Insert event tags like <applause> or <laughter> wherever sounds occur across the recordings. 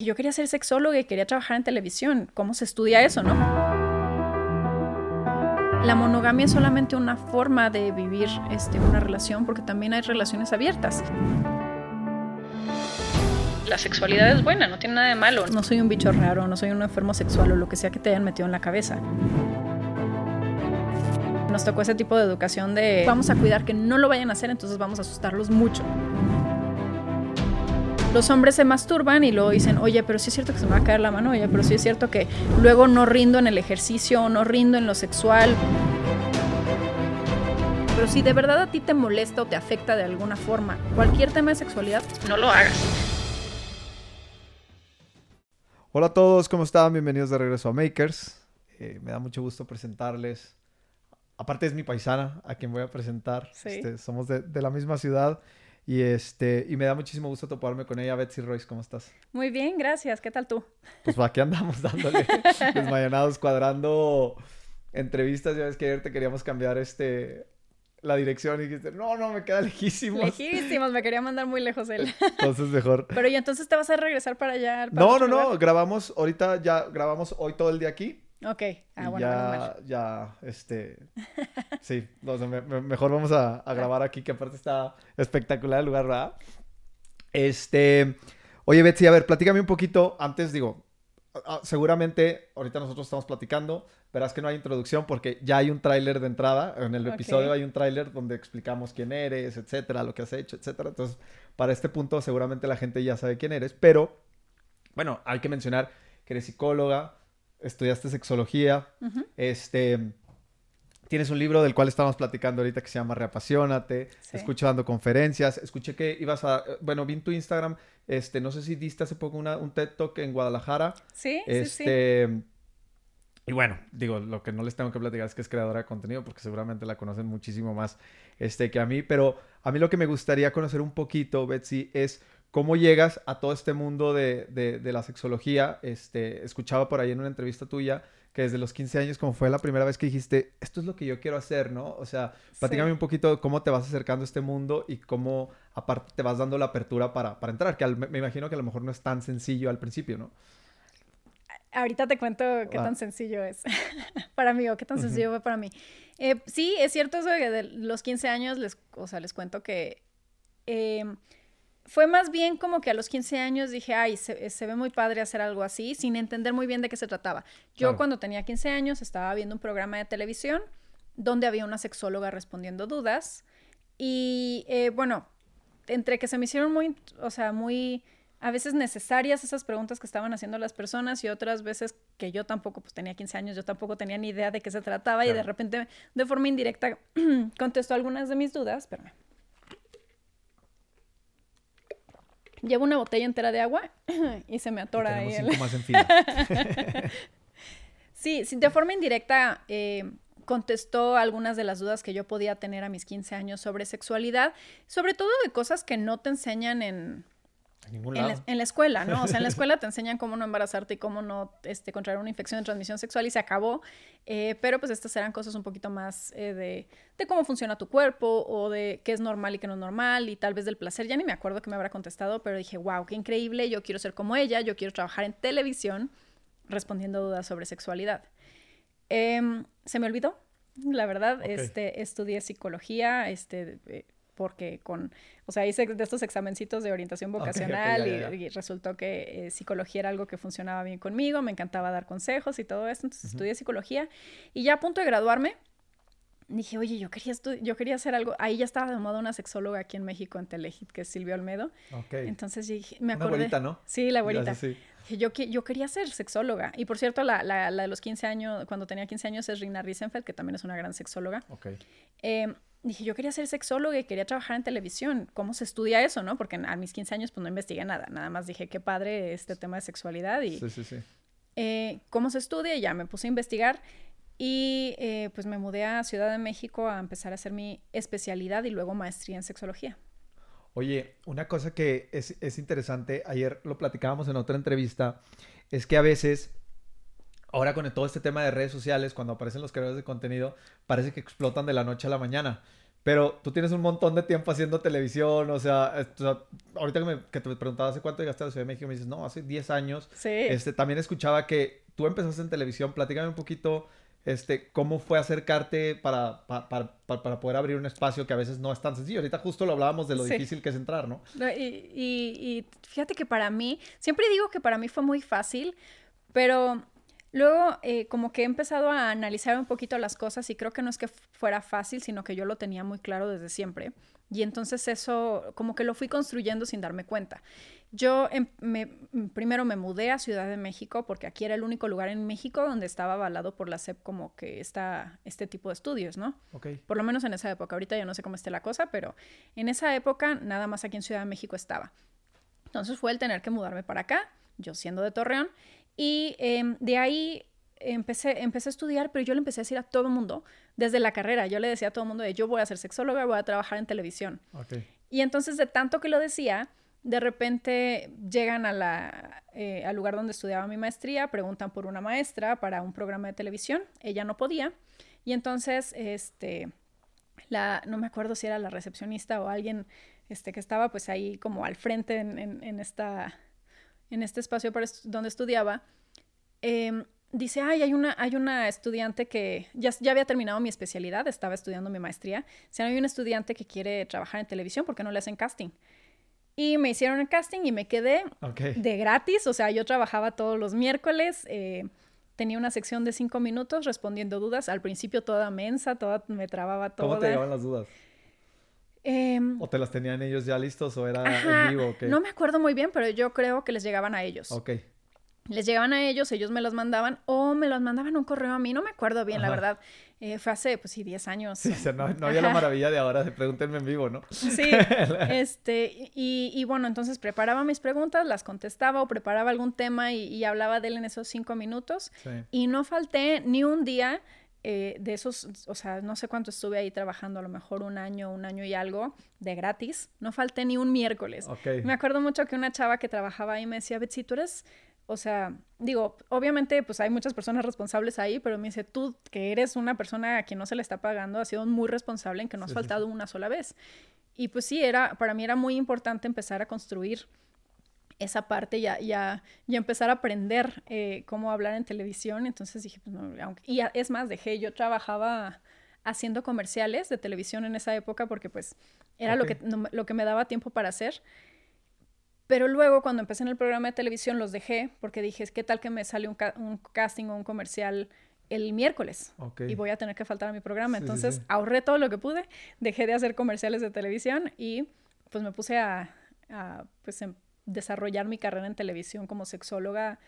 Yo quería ser sexóloga y quería trabajar en televisión. ¿Cómo se estudia eso, no? La monogamia es solamente una forma de vivir este, una relación porque también hay relaciones abiertas. La sexualidad es buena, no tiene nada de malo. No soy un bicho raro, no soy un enfermo sexual o lo que sea que te hayan metido en la cabeza. Nos tocó ese tipo de educación de vamos a cuidar que no lo vayan a hacer, entonces vamos a asustarlos mucho los hombres se masturban y luego dicen, oye, pero sí es cierto que se me va a caer la mano, oye, pero sí es cierto que luego no rindo en el ejercicio, no rindo en lo sexual. Pero si de verdad a ti te molesta o te afecta de alguna forma cualquier tema de sexualidad, no lo hagas. Hola a todos, ¿cómo están? Bienvenidos de regreso a Makers. Eh, me da mucho gusto presentarles. Aparte es mi paisana a quien voy a presentar. Este, somos de, de la misma ciudad. Y, este, y me da muchísimo gusto toparme con ella. Betsy Royce, ¿cómo estás? Muy bien, gracias. ¿Qué tal tú? Pues aquí andamos <laughs> dándole <laughs> desmayanados, cuadrando entrevistas. Ya ves que ayer te queríamos cambiar este, la dirección y dijiste, no, no, me queda lejísimos. Lejísimos, me quería mandar muy lejos él. <laughs> Entonces mejor. Pero y entonces te vas a regresar para allá. no, no, no, grabamos, ahorita ya grabamos hoy todo el día aquí. Ok, ah, bueno, ya, ya, este, <laughs> sí, mejor vamos a, grabar aquí, que aparte está espectacular el lugar, ¿verdad? Este, oye Betsy, a ver, platícame un poquito, antes digo, seguramente ahorita nosotros estamos platicando, verás que no hay introducción porque ya hay un tráiler de entrada, en el episodio hay un tráiler donde explicamos quién eres, etcétera, lo que has hecho, etcétera, entonces, para este punto seguramente la gente ya sabe quién eres, pero, bueno, hay que mencionar que eres psicóloga, estudiaste sexología, este, tienes un libro del cual estamos platicando ahorita que se llama Reapasionate, escucho dando conferencias, escuché que ibas a, bueno, vi en tu Instagram, este, no sé si diste hace poco una, un TED Talk en Guadalajara. Sí, este, sí, Y bueno, digo, lo que no les tengo que platicar es que es creadora de contenido, porque seguramente la conocen muchísimo más este, que a mí, pero a mí lo que me gustaría conocer un poquito, Betsy, es ¿Cómo llegas a todo este mundo de, de, la sexología? Este, escuchaba por ahí en una entrevista tuya que desde los 15 años, como fue la primera vez que dijiste, esto es lo que yo quiero hacer, ¿no? O sea, platícame un poquito de cómo te vas acercando a este mundo y cómo aparte te vas dando la apertura para, para entrar, que me imagino que a lo mejor no es tan sencillo al principio, ¿no? Ahorita te cuento qué tan sencillo es <laughs> para mí o qué tan sencillo fue para mí. Eh, sí, es cierto eso de que de los 15 años, les, o sea, les cuento que... Eh, fue más bien como que a los 15 años dije, ay, se, ve muy padre hacer algo así, sin entender muy bien de qué se trataba. Yo cuando tenía 15 años estaba viendo un programa de televisión donde había una sexóloga respondiendo dudas y eh, bueno, entre que se me hicieron muy, o sea, muy a veces necesarias esas preguntas que estaban haciendo las personas y otras veces que yo tampoco, pues tenía 15 años, yo tampoco tenía ni idea de qué se trataba y de repente de forma indirecta <clears throat> contestó algunas de mis dudas, espérame. Llevo una botella entera de agua <clears throat> y se me atora ahí. más en fila. <laughs> sí, de forma indirecta eh, contestó algunas de las dudas que yo podía tener a mis 15 años sobre sexualidad, sobre todo de cosas que no te enseñan en, en, la, escuela, ¿no? O sea, en la <laughs> escuela te enseñan cómo no embarazarte y cómo no este, contraer una infección de transmisión sexual y se acabó. Eh, pero pues estas eran cosas un poquito más eh, de, de, cómo funciona tu cuerpo o de qué es normal y qué no es normal y tal vez del placer. Ya ni me acuerdo que me habrá contestado, pero dije, wow, qué increíble, yo quiero ser como ella, yo quiero trabajar en televisión respondiendo dudas sobre sexualidad. Em, se me olvidó, la verdad, este, estudié psicología, este, eh, porque con, o sea, hice de estos examencitos de orientación vocacional y, resultó que eh, psicología era algo que funcionaba bien conmigo, me encantaba dar consejos y todo eso, entonces estudié psicología y ya a punto de graduarme, dije, oye, yo quería, yo quería hacer algo. Ahí ya estaba de moda una sexóloga aquí en México, en Telehit, que es Silvia Olmedo. Entonces dije, me acordé. Una abuelita, ¿no? Sí, la abuelita. Yo, yo quería ser sexóloga. Y por cierto, la, la, la, de los 15 años, cuando tenía 15 años, es Rina Riesenfeld, que también es una gran sexóloga. Ok. Eh, dije, yo quería ser sexóloga y quería trabajar en televisión. ¿Cómo se estudia eso, no? Porque a mis 15 años pues no investigué nada. Nada más dije, qué padre este tema de sexualidad y... Sí, sí, sí. Eh, ¿Cómo se estudia? Y ya me puse a investigar y eh, pues me mudé a Ciudad de México a empezar a hacer mi especialidad y luego maestría en sexología. Oye, una cosa que es, es interesante, ayer lo platicábamos en otra entrevista, es que a veces ahora con todo este tema de redes sociales, cuando aparecen los creadores de contenido, parece que explotan de la noche a la mañana. Pero tú tienes un montón de tiempo haciendo televisión, o sea, ahorita que, me, que te preguntaba hace cuánto llegaste a la Ciudad de México, me dices, no, hace 10 años. Sí. Este, también escuchaba que tú empezaste en televisión, platícame un poquito este, cómo fue acercarte para, para, para, poder abrir un espacio que a veces no es tan sencillo. Ahorita justo lo hablábamos de lo difícil que es entrar, ¿no? Y, y, fíjate que para mí, siempre digo que para mí fue muy fácil, pero luego eh, como que he empezado a analizar un poquito las cosas y creo que no es que fuera fácil, sino que yo lo tenía muy claro desde siempre. Y entonces eso como que lo fui construyendo sin darme cuenta. Yo em, me, primero me mudé a Ciudad de México porque aquí era el único lugar en México donde estaba avalado por la SEP como que está este tipo de estudios, ¿no? Por lo menos en esa época. Ahorita ya no sé cómo esté la cosa, pero en esa época nada más aquí en Ciudad de México estaba. Entonces fue el tener que mudarme para acá, yo siendo de Torreón, y em, de ahí empecé, empecé a estudiar, pero yo le empecé a decir a todo el mundo, desde la carrera, yo le decía a todo el mundo, yo voy a ser sexóloga, voy a trabajar en televisión. Y entonces de tanto que lo decía, de repente llegan a la, eh, al lugar donde estudiaba mi maestría, preguntan por una maestra para un programa de televisión, ella no podía, y entonces, este, la, no me acuerdo si era la recepcionista o alguien este, que estaba pues ahí como al frente en, en, esta, en este espacio para donde estudiaba, eh, dice, ay, hay una, hay una estudiante que ya, ya había terminado mi especialidad, estaba estudiando mi maestría, si hay un estudiante que quiere trabajar en televisión, ¿por qué no le hacen casting? Y me hicieron el casting y me quedé de gratis, o sea, yo trabajaba todos los miércoles, eh, tenía una sección de cinco minutos respondiendo dudas, al principio toda mensa, toda, me trababa todo. ¿Cómo te llegaban las dudas? Em, ¿O te las tenían ellos ya listos o era en vivo? No me acuerdo muy bien, pero yo creo que les llegaban a ellos. Ok les llegaban a ellos, ellos me los mandaban o me los mandaban un correo a mí, no me acuerdo bien, la verdad. Eh, fue hace, pues sí, 10 años. Sí, no, había la maravilla de ahora, pregúntenme en vivo, ¿no? Sí, <laughs> este, y, bueno, entonces preparaba mis preguntas, las contestaba o preparaba algún tema y, hablaba de él en esos cinco minutos. Y no falté ni un día eh, de esos, o sea, no sé cuánto estuve ahí trabajando, a lo mejor un año, un año y algo, de gratis. No falté ni un miércoles. Me acuerdo mucho que una chava que trabajaba ahí me decía, Betsy, tú eres o sea, digo, obviamente pues hay muchas personas responsables ahí, pero me dice, tú que eres una persona a quien no se le está pagando, has sido muy responsable en que no has faltado una sola vez. Y pues sí, era, para mí era muy importante empezar a construir esa parte y a, empezar a aprender eh, cómo hablar en televisión. Entonces dije, pues no, y es más, dejé, yo trabajaba haciendo comerciales de televisión en esa época porque pues era lo, que, lo que me daba tiempo para hacer. Pero luego cuando empecé en el programa de televisión los dejé porque dije, ¿qué tal que me sale un, casting o un comercial el miércoles? Y voy a tener que faltar a mi programa. Entonces ahorré todo lo que pude, dejé de hacer comerciales de televisión y pues me puse a, pues, em, desarrollar mi carrera en televisión como sexóloga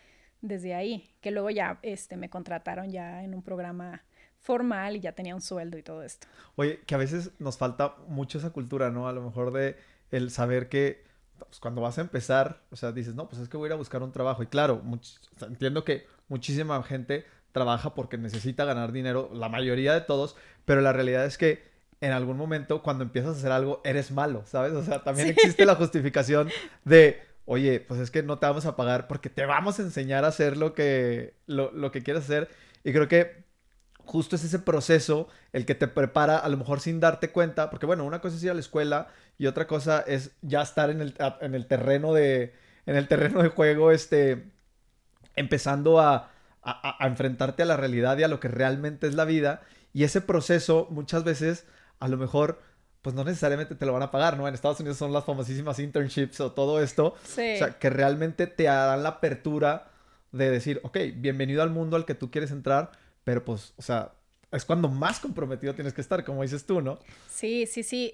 desde ahí, que luego ya este, me contrataron ya en un programa formal y ya tenía un sueldo y todo esto. Oye, que a veces nos falta mucho esa cultura, ¿no? A lo mejor de el saber que pues, cuando vas a empezar, o sea, dices, no, pues es que voy a ir a buscar un trabajo. Y claro, entiendo que muchísima gente trabaja porque necesita ganar dinero, la mayoría de todos, pero la realidad es que en algún momento cuando empiezas a hacer algo eres malo, ¿sabes? O sea, también existe la justificación de, oye, pues es que no te vamos a pagar porque te vamos a enseñar a hacer lo que, lo, lo que quieres hacer. Y creo que justo es ese proceso el que te prepara, a lo mejor sin darte cuenta, porque bueno, una cosa es ir a la escuela y otra cosa es ya estar en el, en el terreno de, en el terreno de juego, este, empezando a, a, enfrentarte a la realidad y a lo que realmente es la vida. Y ese proceso muchas veces, a lo mejor, pues no necesariamente te lo van a pagar, ¿no? En Estados Unidos son las famosísimas internships o todo esto. Sí. O sea, que realmente te harán la apertura de decir, ok, bienvenido al mundo al que tú quieres entrar, pero pues, o sea, es cuando más comprometido tienes que estar, como dices tú, ¿no? Sí, sí, sí.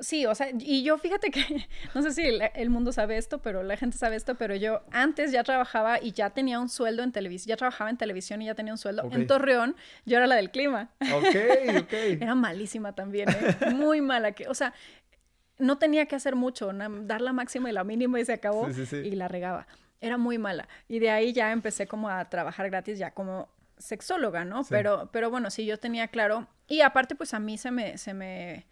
Sí, o sea, y yo fíjate que, <laughs> no sé si el, mundo sabe esto, pero la gente sabe esto, pero yo antes ya trabajaba y ya tenía un sueldo en televisión, ya trabajaba en televisión y ya tenía un sueldo. En Torreón, yo era la del clima. Ok, <laughs> ok. era malísima también, ¿eh? Muy mala. Que, o sea, no tenía que hacer mucho, dar la máxima y la mínima y se acabó y la regaba era muy mala. Y de ahí ya empecé como a trabajar gratis ya como sexóloga, ¿no? Pero, pero bueno, sí, yo tenía claro. Y aparte, pues a mí se me, se me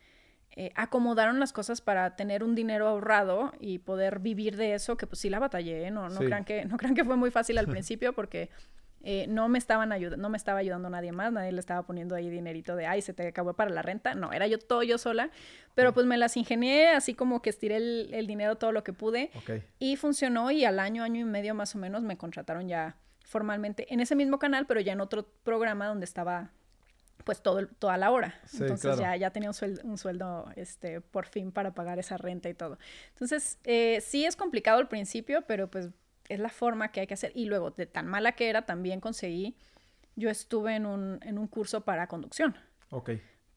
eh, acomodaron las cosas para tener un dinero ahorrado y poder vivir de eso, que pues sí la batallé, ¿eh? No, no, crean que, no crean que fue muy fácil al <laughs> principio porque Eh, no me estaban ayudando, no me estaba ayudando nadie más, nadie le estaba poniendo ahí dinerito de, ay, se te acabó para la renta. No, era yo todo yo sola, pero pues me las ingenié, así como que estiré el, dinero todo lo que pude. Y funcionó y al año, año y medio más o menos me contrataron ya formalmente en ese mismo canal, pero ya en otro programa donde estaba pues todo, toda la hora. Entonces ya, ya tenía un sueldo, un sueldo, este, por fin para pagar esa renta y todo. Entonces, eh, sí es complicado al principio, pero pues es la forma que hay que hacer. Y luego, de tan mala que era, también conseguí, yo estuve en un, en un curso para conducción. Ok.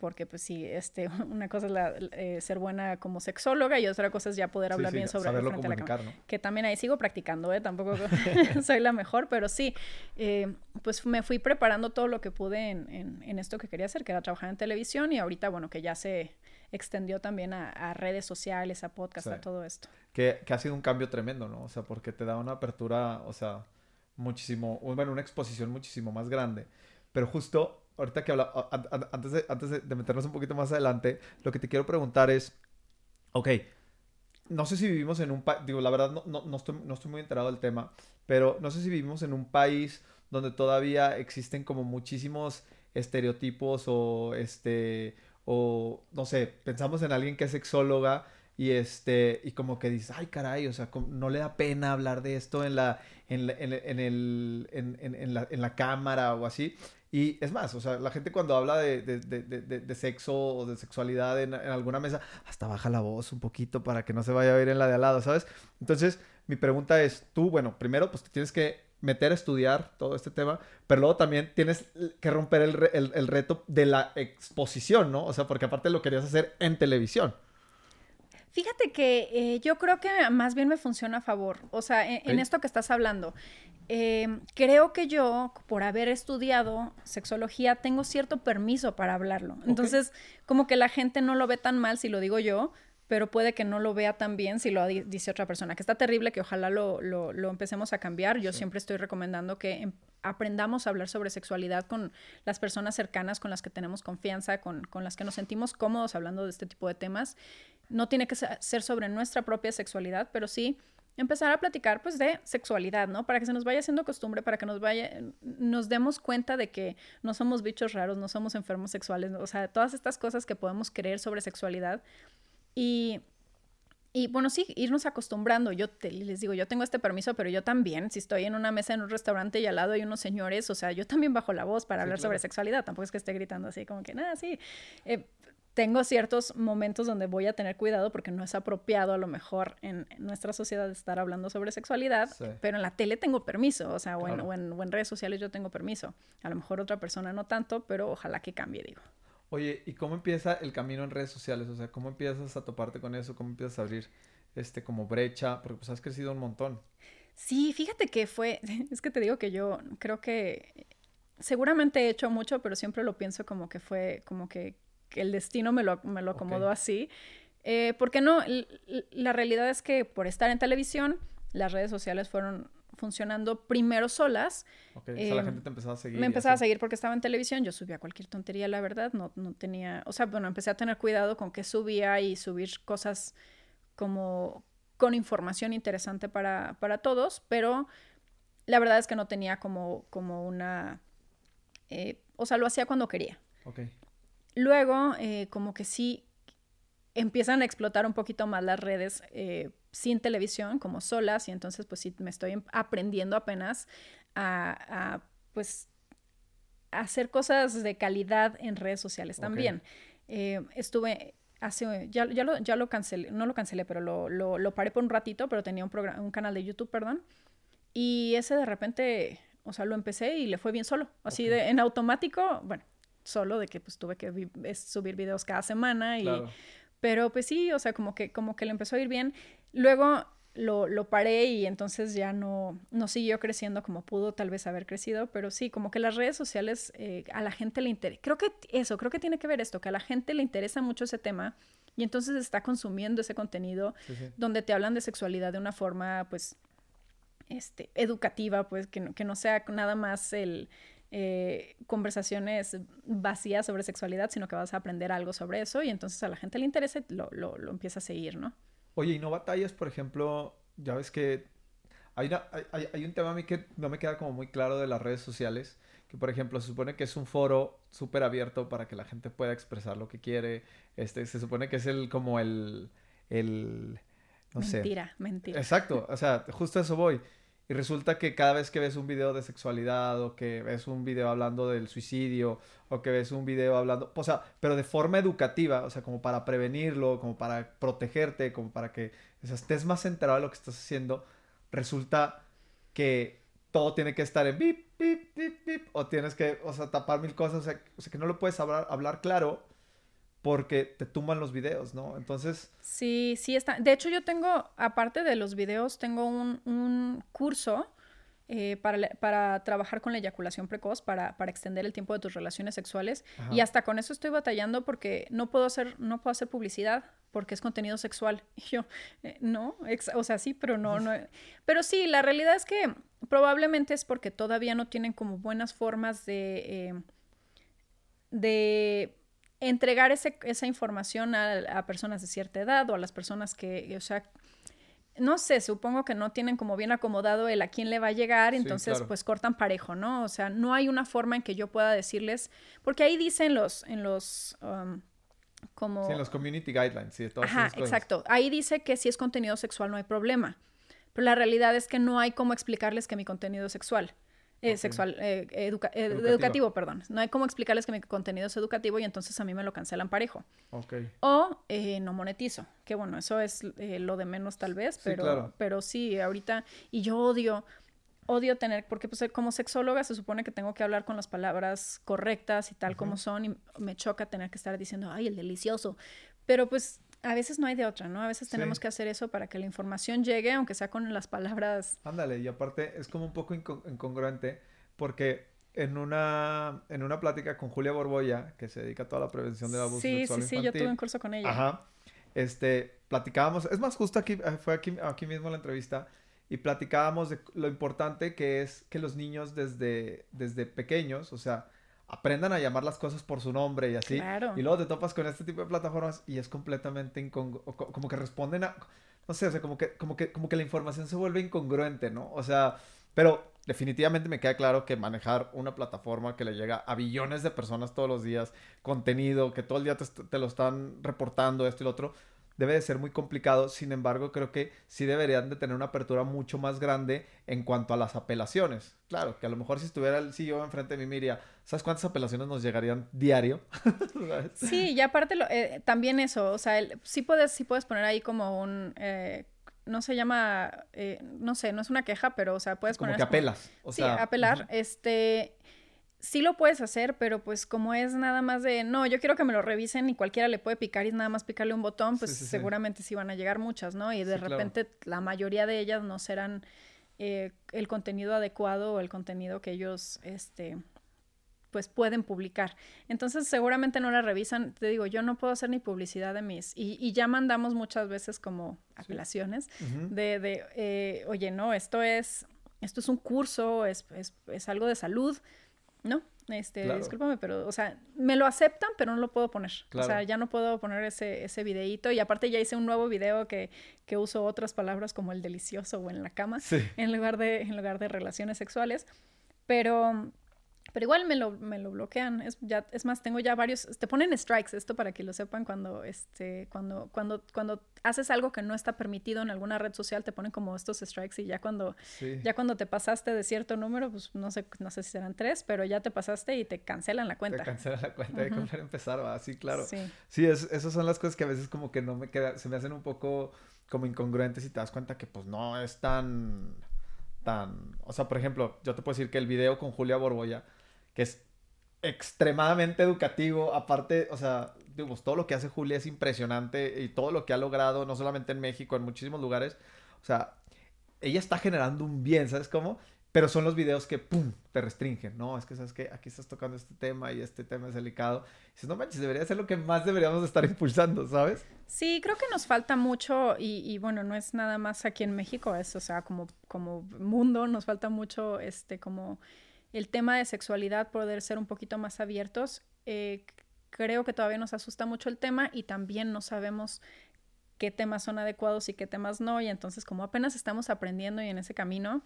Porque, pues sí, este, <laughs> una cosa es la, eh, ser buena como sexóloga y otra cosa es ya poder hablar bien sobre saberlo frente comunicar, ¿no? Que también ahí sigo practicando, ¿eh? Tampoco <laughs> <laughs> soy la mejor, pero sí, eh, pues me fui preparando todo lo que pude en, en, en, esto que quería hacer, que era trabajar en televisión y ahorita, bueno, que ya se extendió también a, redes sociales, a podcast, a todo esto. Que, que, ha sido un cambio tremendo, ¿no? O sea, porque te da una apertura, o sea, muchísimo, bueno, una exposición muchísimo más grande. Pero justo ahorita que habla, antes, de, antes de meternos un poquito más adelante, lo que te quiero preguntar es, ok, no sé si vivimos en un país, digo, la verdad no, no, no, estoy, no estoy muy enterado del tema, pero no sé si vivimos en un país donde todavía existen como muchísimos estereotipos o este o no sé, pensamos en alguien que es sexóloga y este y como que dices, ay caray, o sea, no le da pena hablar de esto en la en, en, en el en, la, en la cámara o así. Y es más, o sea, la gente cuando habla de, de, de, de sexo o de sexualidad en, alguna mesa, hasta baja la voz un poquito para que no se vaya a ver en la de al lado, ¿sabes? Entonces, mi pregunta es, tú, bueno, primero, pues tienes que meter a estudiar todo este tema, pero luego también tienes que romper el, reto de la exposición, ¿no? O sea, porque aparte lo querías hacer en televisión. Fíjate que eh, yo creo que más bien me funciona a favor. O sea, en, esto que estás hablando, eh, creo que yo, por haber estudiado sexología, tengo cierto permiso para hablarlo. Entonces, como que la gente no lo ve tan mal si lo digo yo, pero puede que no lo vea tan bien si lo dice otra persona, que está terrible, que ojalá lo, lo, empecemos a cambiar. Yo siempre estoy recomendando que em, aprendamos a hablar sobre sexualidad con las personas cercanas, con las que tenemos confianza, con, con, las que nos sentimos cómodos hablando de este tipo de temas. No tiene que ser sobre nuestra propia sexualidad, pero sí empezar a platicar pues de sexualidad, ¿no? Para que se nos vaya haciendo costumbre, para que nos vaya, nos demos cuenta de que no somos bichos raros, no somos enfermos sexuales, o sea, todas estas cosas que podemos creer sobre sexualidad y, y bueno, sí, irnos acostumbrando. Yo les digo, yo tengo este permiso, pero yo también, si estoy en una mesa en un restaurante y al lado hay unos señores, o sea, yo también bajo la voz para hablar sobre sexualidad. Tampoco es que esté gritando así como que, nada, sí. Eh, tengo ciertos momentos donde voy a tener cuidado porque no es apropiado a lo mejor en, nuestra sociedad estar hablando sobre sexualidad, pero en la tele tengo permiso, o sea, o, en, o en redes sociales yo tengo permiso. A lo mejor otra persona no tanto, pero ojalá que cambie, digo. Oye, ¿y cómo empieza el camino en redes sociales? O sea, ¿cómo empiezas a toparte con eso? ¿Cómo empiezas a abrir este como brecha? Porque pues has crecido un montón. Sí, fíjate que fue, <laughs> es que te digo que yo creo que seguramente he hecho mucho, pero siempre lo pienso como que fue, como que, el destino me lo, me lo acomodó así. Eh, porque no, la realidad es que por estar en televisión, las redes sociales fueron funcionando primero solas. Ok, o sea, la em, gente te empezaba a seguir. Me empezaba a seguir porque estaba en televisión, yo subía cualquier tontería, la verdad, no, no tenía, o sea, bueno, empecé a tener cuidado con qué subía y subir cosas como con información interesante para, para todos, pero la verdad es que no tenía como, como una, eh, o sea, lo hacía cuando quería. Ok. Luego, eh, como que sí empiezan a explotar un poquito más las redes eh, sin televisión, como solas, y entonces pues sí me estoy aprendiendo apenas a, pues hacer cosas de calidad en redes sociales también. Eh, estuve hace, ya, ya, lo, ya lo cancelé, no lo cancelé, pero lo, lo, lo paré por un ratito, pero tenía un, programa, un canal de YouTube, perdón, y ese de repente, o sea, lo empecé y le fue bien solo, así de en automático, bueno, solo de que pues tuve que subir videos cada semana y... Pero pues sí, o sea, como que, como que le empezó a ir bien. Luego lo, lo, paré y entonces ya no, no siguió creciendo como pudo tal vez haber crecido, pero sí, como que las redes sociales eh, a la gente le interesa, creo que eso, creo que tiene que ver esto, que a la gente le interesa mucho ese tema y entonces está consumiendo ese contenido donde te hablan de sexualidad de una forma pues este, educativa, pues que que no sea nada más el, eh, conversaciones vacías sobre sexualidad, sino que vas a aprender algo sobre eso y entonces a la gente le interesa lo, lo, lo empieza a seguir, ¿no? Oye, ¿y no batallas, por ejemplo, ya ves que Hay, hay, hay, un tema a mí que no me queda como muy claro de las redes sociales, que por ejemplo se supone que es un foro súper abierto para que la gente pueda expresar lo que quiere. Este, se supone que es el como el, el no mentira, mentira. Exacto, o sea, justo a eso voy. Y resulta que cada vez que ves un video de sexualidad o que ves un video hablando del suicidio o que ves un video hablando, o sea, pero de forma educativa, o sea, como para prevenirlo, como para protegerte, como para que estés más enterado de lo que estás haciendo, resulta que todo tiene que estar en bip, bip, bip, bip, o tienes que, o sea, tapar mil cosas, o sea, o sea que no lo puedes hablar, hablar claro porque te tumban los videos, ¿no? Entonces... Sí, sí está. De hecho, yo tengo, aparte de los videos, tengo un, curso eh, para, para, trabajar con la eyaculación precoz, para, para, extender el tiempo de tus relaciones sexuales. Y hasta con eso estoy batallando porque no puedo hacer, no puedo hacer publicidad porque es contenido sexual. <laughs> Y yo, eh, no, o sea, sí, pero no, no. Pero sí, la realidad es que probablemente es porque todavía no tienen como buenas formas de... Eh, de entregar esa información a, personas de cierta edad o a las personas que, o sea, no sé, supongo que no tienen como bien acomodado el a quién le va a llegar, entonces pues cortan parejo, ¿no? O sea, no hay una forma en que yo pueda decirles, porque ahí dicen los, en los, um, como... Sí, en los community guidelines, sí, todas Ajá, exacto. Ahí dice que si es contenido sexual no hay problema, pero la realidad es que no hay cómo explicarles que mi contenido es sexual. Eh, sexual, eh, eh, educativo. perdón. No hay cómo explicarles que mi contenido es educativo y entonces a mí me lo cancelan parejo. O no monetizo, que bueno, eso es lo de menos tal vez, pero, sí, pero sí, ahorita, y yo odio, odio tener, porque pues como sexóloga se supone que tengo que hablar con las palabras correctas y tal como son, y me choca tener que estar diciendo, ay, el delicioso, pero pues a veces no hay de otra, ¿no? A veces tenemos que hacer eso para que la información llegue, aunque sea con las palabras. Ándale, y aparte es como un poco incongruente, porque en una, en una plática con Julia Borboya, que se dedica a toda la prevención del abuso sí, sexual Sí, sí, sí, yo tuve un curso con ella. Ajá. Este, platicábamos, es más, justo aquí, eh, fue aquí, aquí mismo la entrevista, y platicábamos de lo importante que es que los niños desde, desde pequeños, o sea, aprendan a llamar las cosas por su nombre y así. Y luego te topas con este tipo de plataformas y es completamente incongruente, como que responden a, no sé, o sea, como que, como que, como que la información se vuelve incongruente, ¿no? O sea, pero definitivamente me queda claro que manejar una plataforma que le llega a billones de personas todos los días, contenido, que todo el día te, te lo están reportando, esto y lo otro, debe de ser muy complicado. Sin embargo, creo que sí deberían de tener una apertura mucho más grande en cuanto a las apelaciones. Claro, que a lo mejor si estuviera el CEO enfrente de mí, Miria, ¿sabes cuántas apelaciones nos llegarían diario? <laughs> sí, y aparte eh, también eso, o sea, sí, puedes, sí puedes poner ahí como un... Eh, no se llama, eh, no sé, no es una queja, pero, o sea, puedes como poner... Que apelas. O sí, apelar. Este, sí lo puedes hacer, pero pues como es nada más de, no, yo quiero que me lo revisen y cualquiera le puede picar y nada más picarle un botón, pues seguramente sí. van a llegar muchas, ¿no? Y de repente la mayoría de ellas no serán eh, el contenido adecuado o el contenido que ellos, este, pues pueden publicar. Entonces seguramente no la revisan. Te digo, yo no puedo hacer ni publicidad de mis... Y, ya mandamos muchas veces como apelaciones de, de eh, oye, no, esto es, esto es un curso, es, es, es algo de salud no, este, discúlpame, pero, o sea, me lo aceptan, pero no lo puedo poner. O sea, ya no puedo poner ese, ese videíto. Y aparte ya hice un nuevo video que, que uso otras palabras como el delicioso o en la cama, en, lugar de, en lugar de relaciones sexuales. Pero pero igual me lo, me lo bloquean. Es, ya, es más, tengo ya varios. Te ponen strikes, esto para que lo sepan cuando, este, cuando, cuando, cuando haces algo que no está permitido en alguna red social, te ponen como estos strikes y ya cuando, ya cuando te pasaste de cierto número, pues no sé, no sé si serán tres, pero ya te pasaste y te cancelan la cuenta. Te cancelan la cuenta y -huh. de empezar, va, sí, claro. Sí, sí es, esas son las cosas que a veces como que no me queda, se me hacen un poco como incongruentes y te das cuenta que pues no es tan, tan, o sea, por ejemplo, yo te puedo decir que el video con Julia Borboya, que es extremadamente educativo. Aparte, o sea, digamos, todo lo que hace Julia es impresionante y todo lo que ha logrado, no solamente en México, en muchísimos lugares. O sea, ella está generando un bien, ¿sabes cómo? Pero son los videos que, ¡pum!, te restringen. No, es que, ¿sabes que Aquí estás tocando este tema y este tema es delicado. Y dices, no manches, debería ser lo que más deberíamos estar impulsando, ¿sabes? Sí, creo que nos falta mucho y, y, bueno, no es nada más aquí en México, es, o sea, como, como mundo, nos falta mucho, este, como el tema de sexualidad, poder ser un poquito más abiertos. Eh, creo que todavía nos asusta mucho el tema y también no sabemos qué temas son adecuados y qué temas no. Y entonces como apenas estamos aprendiendo y en ese camino,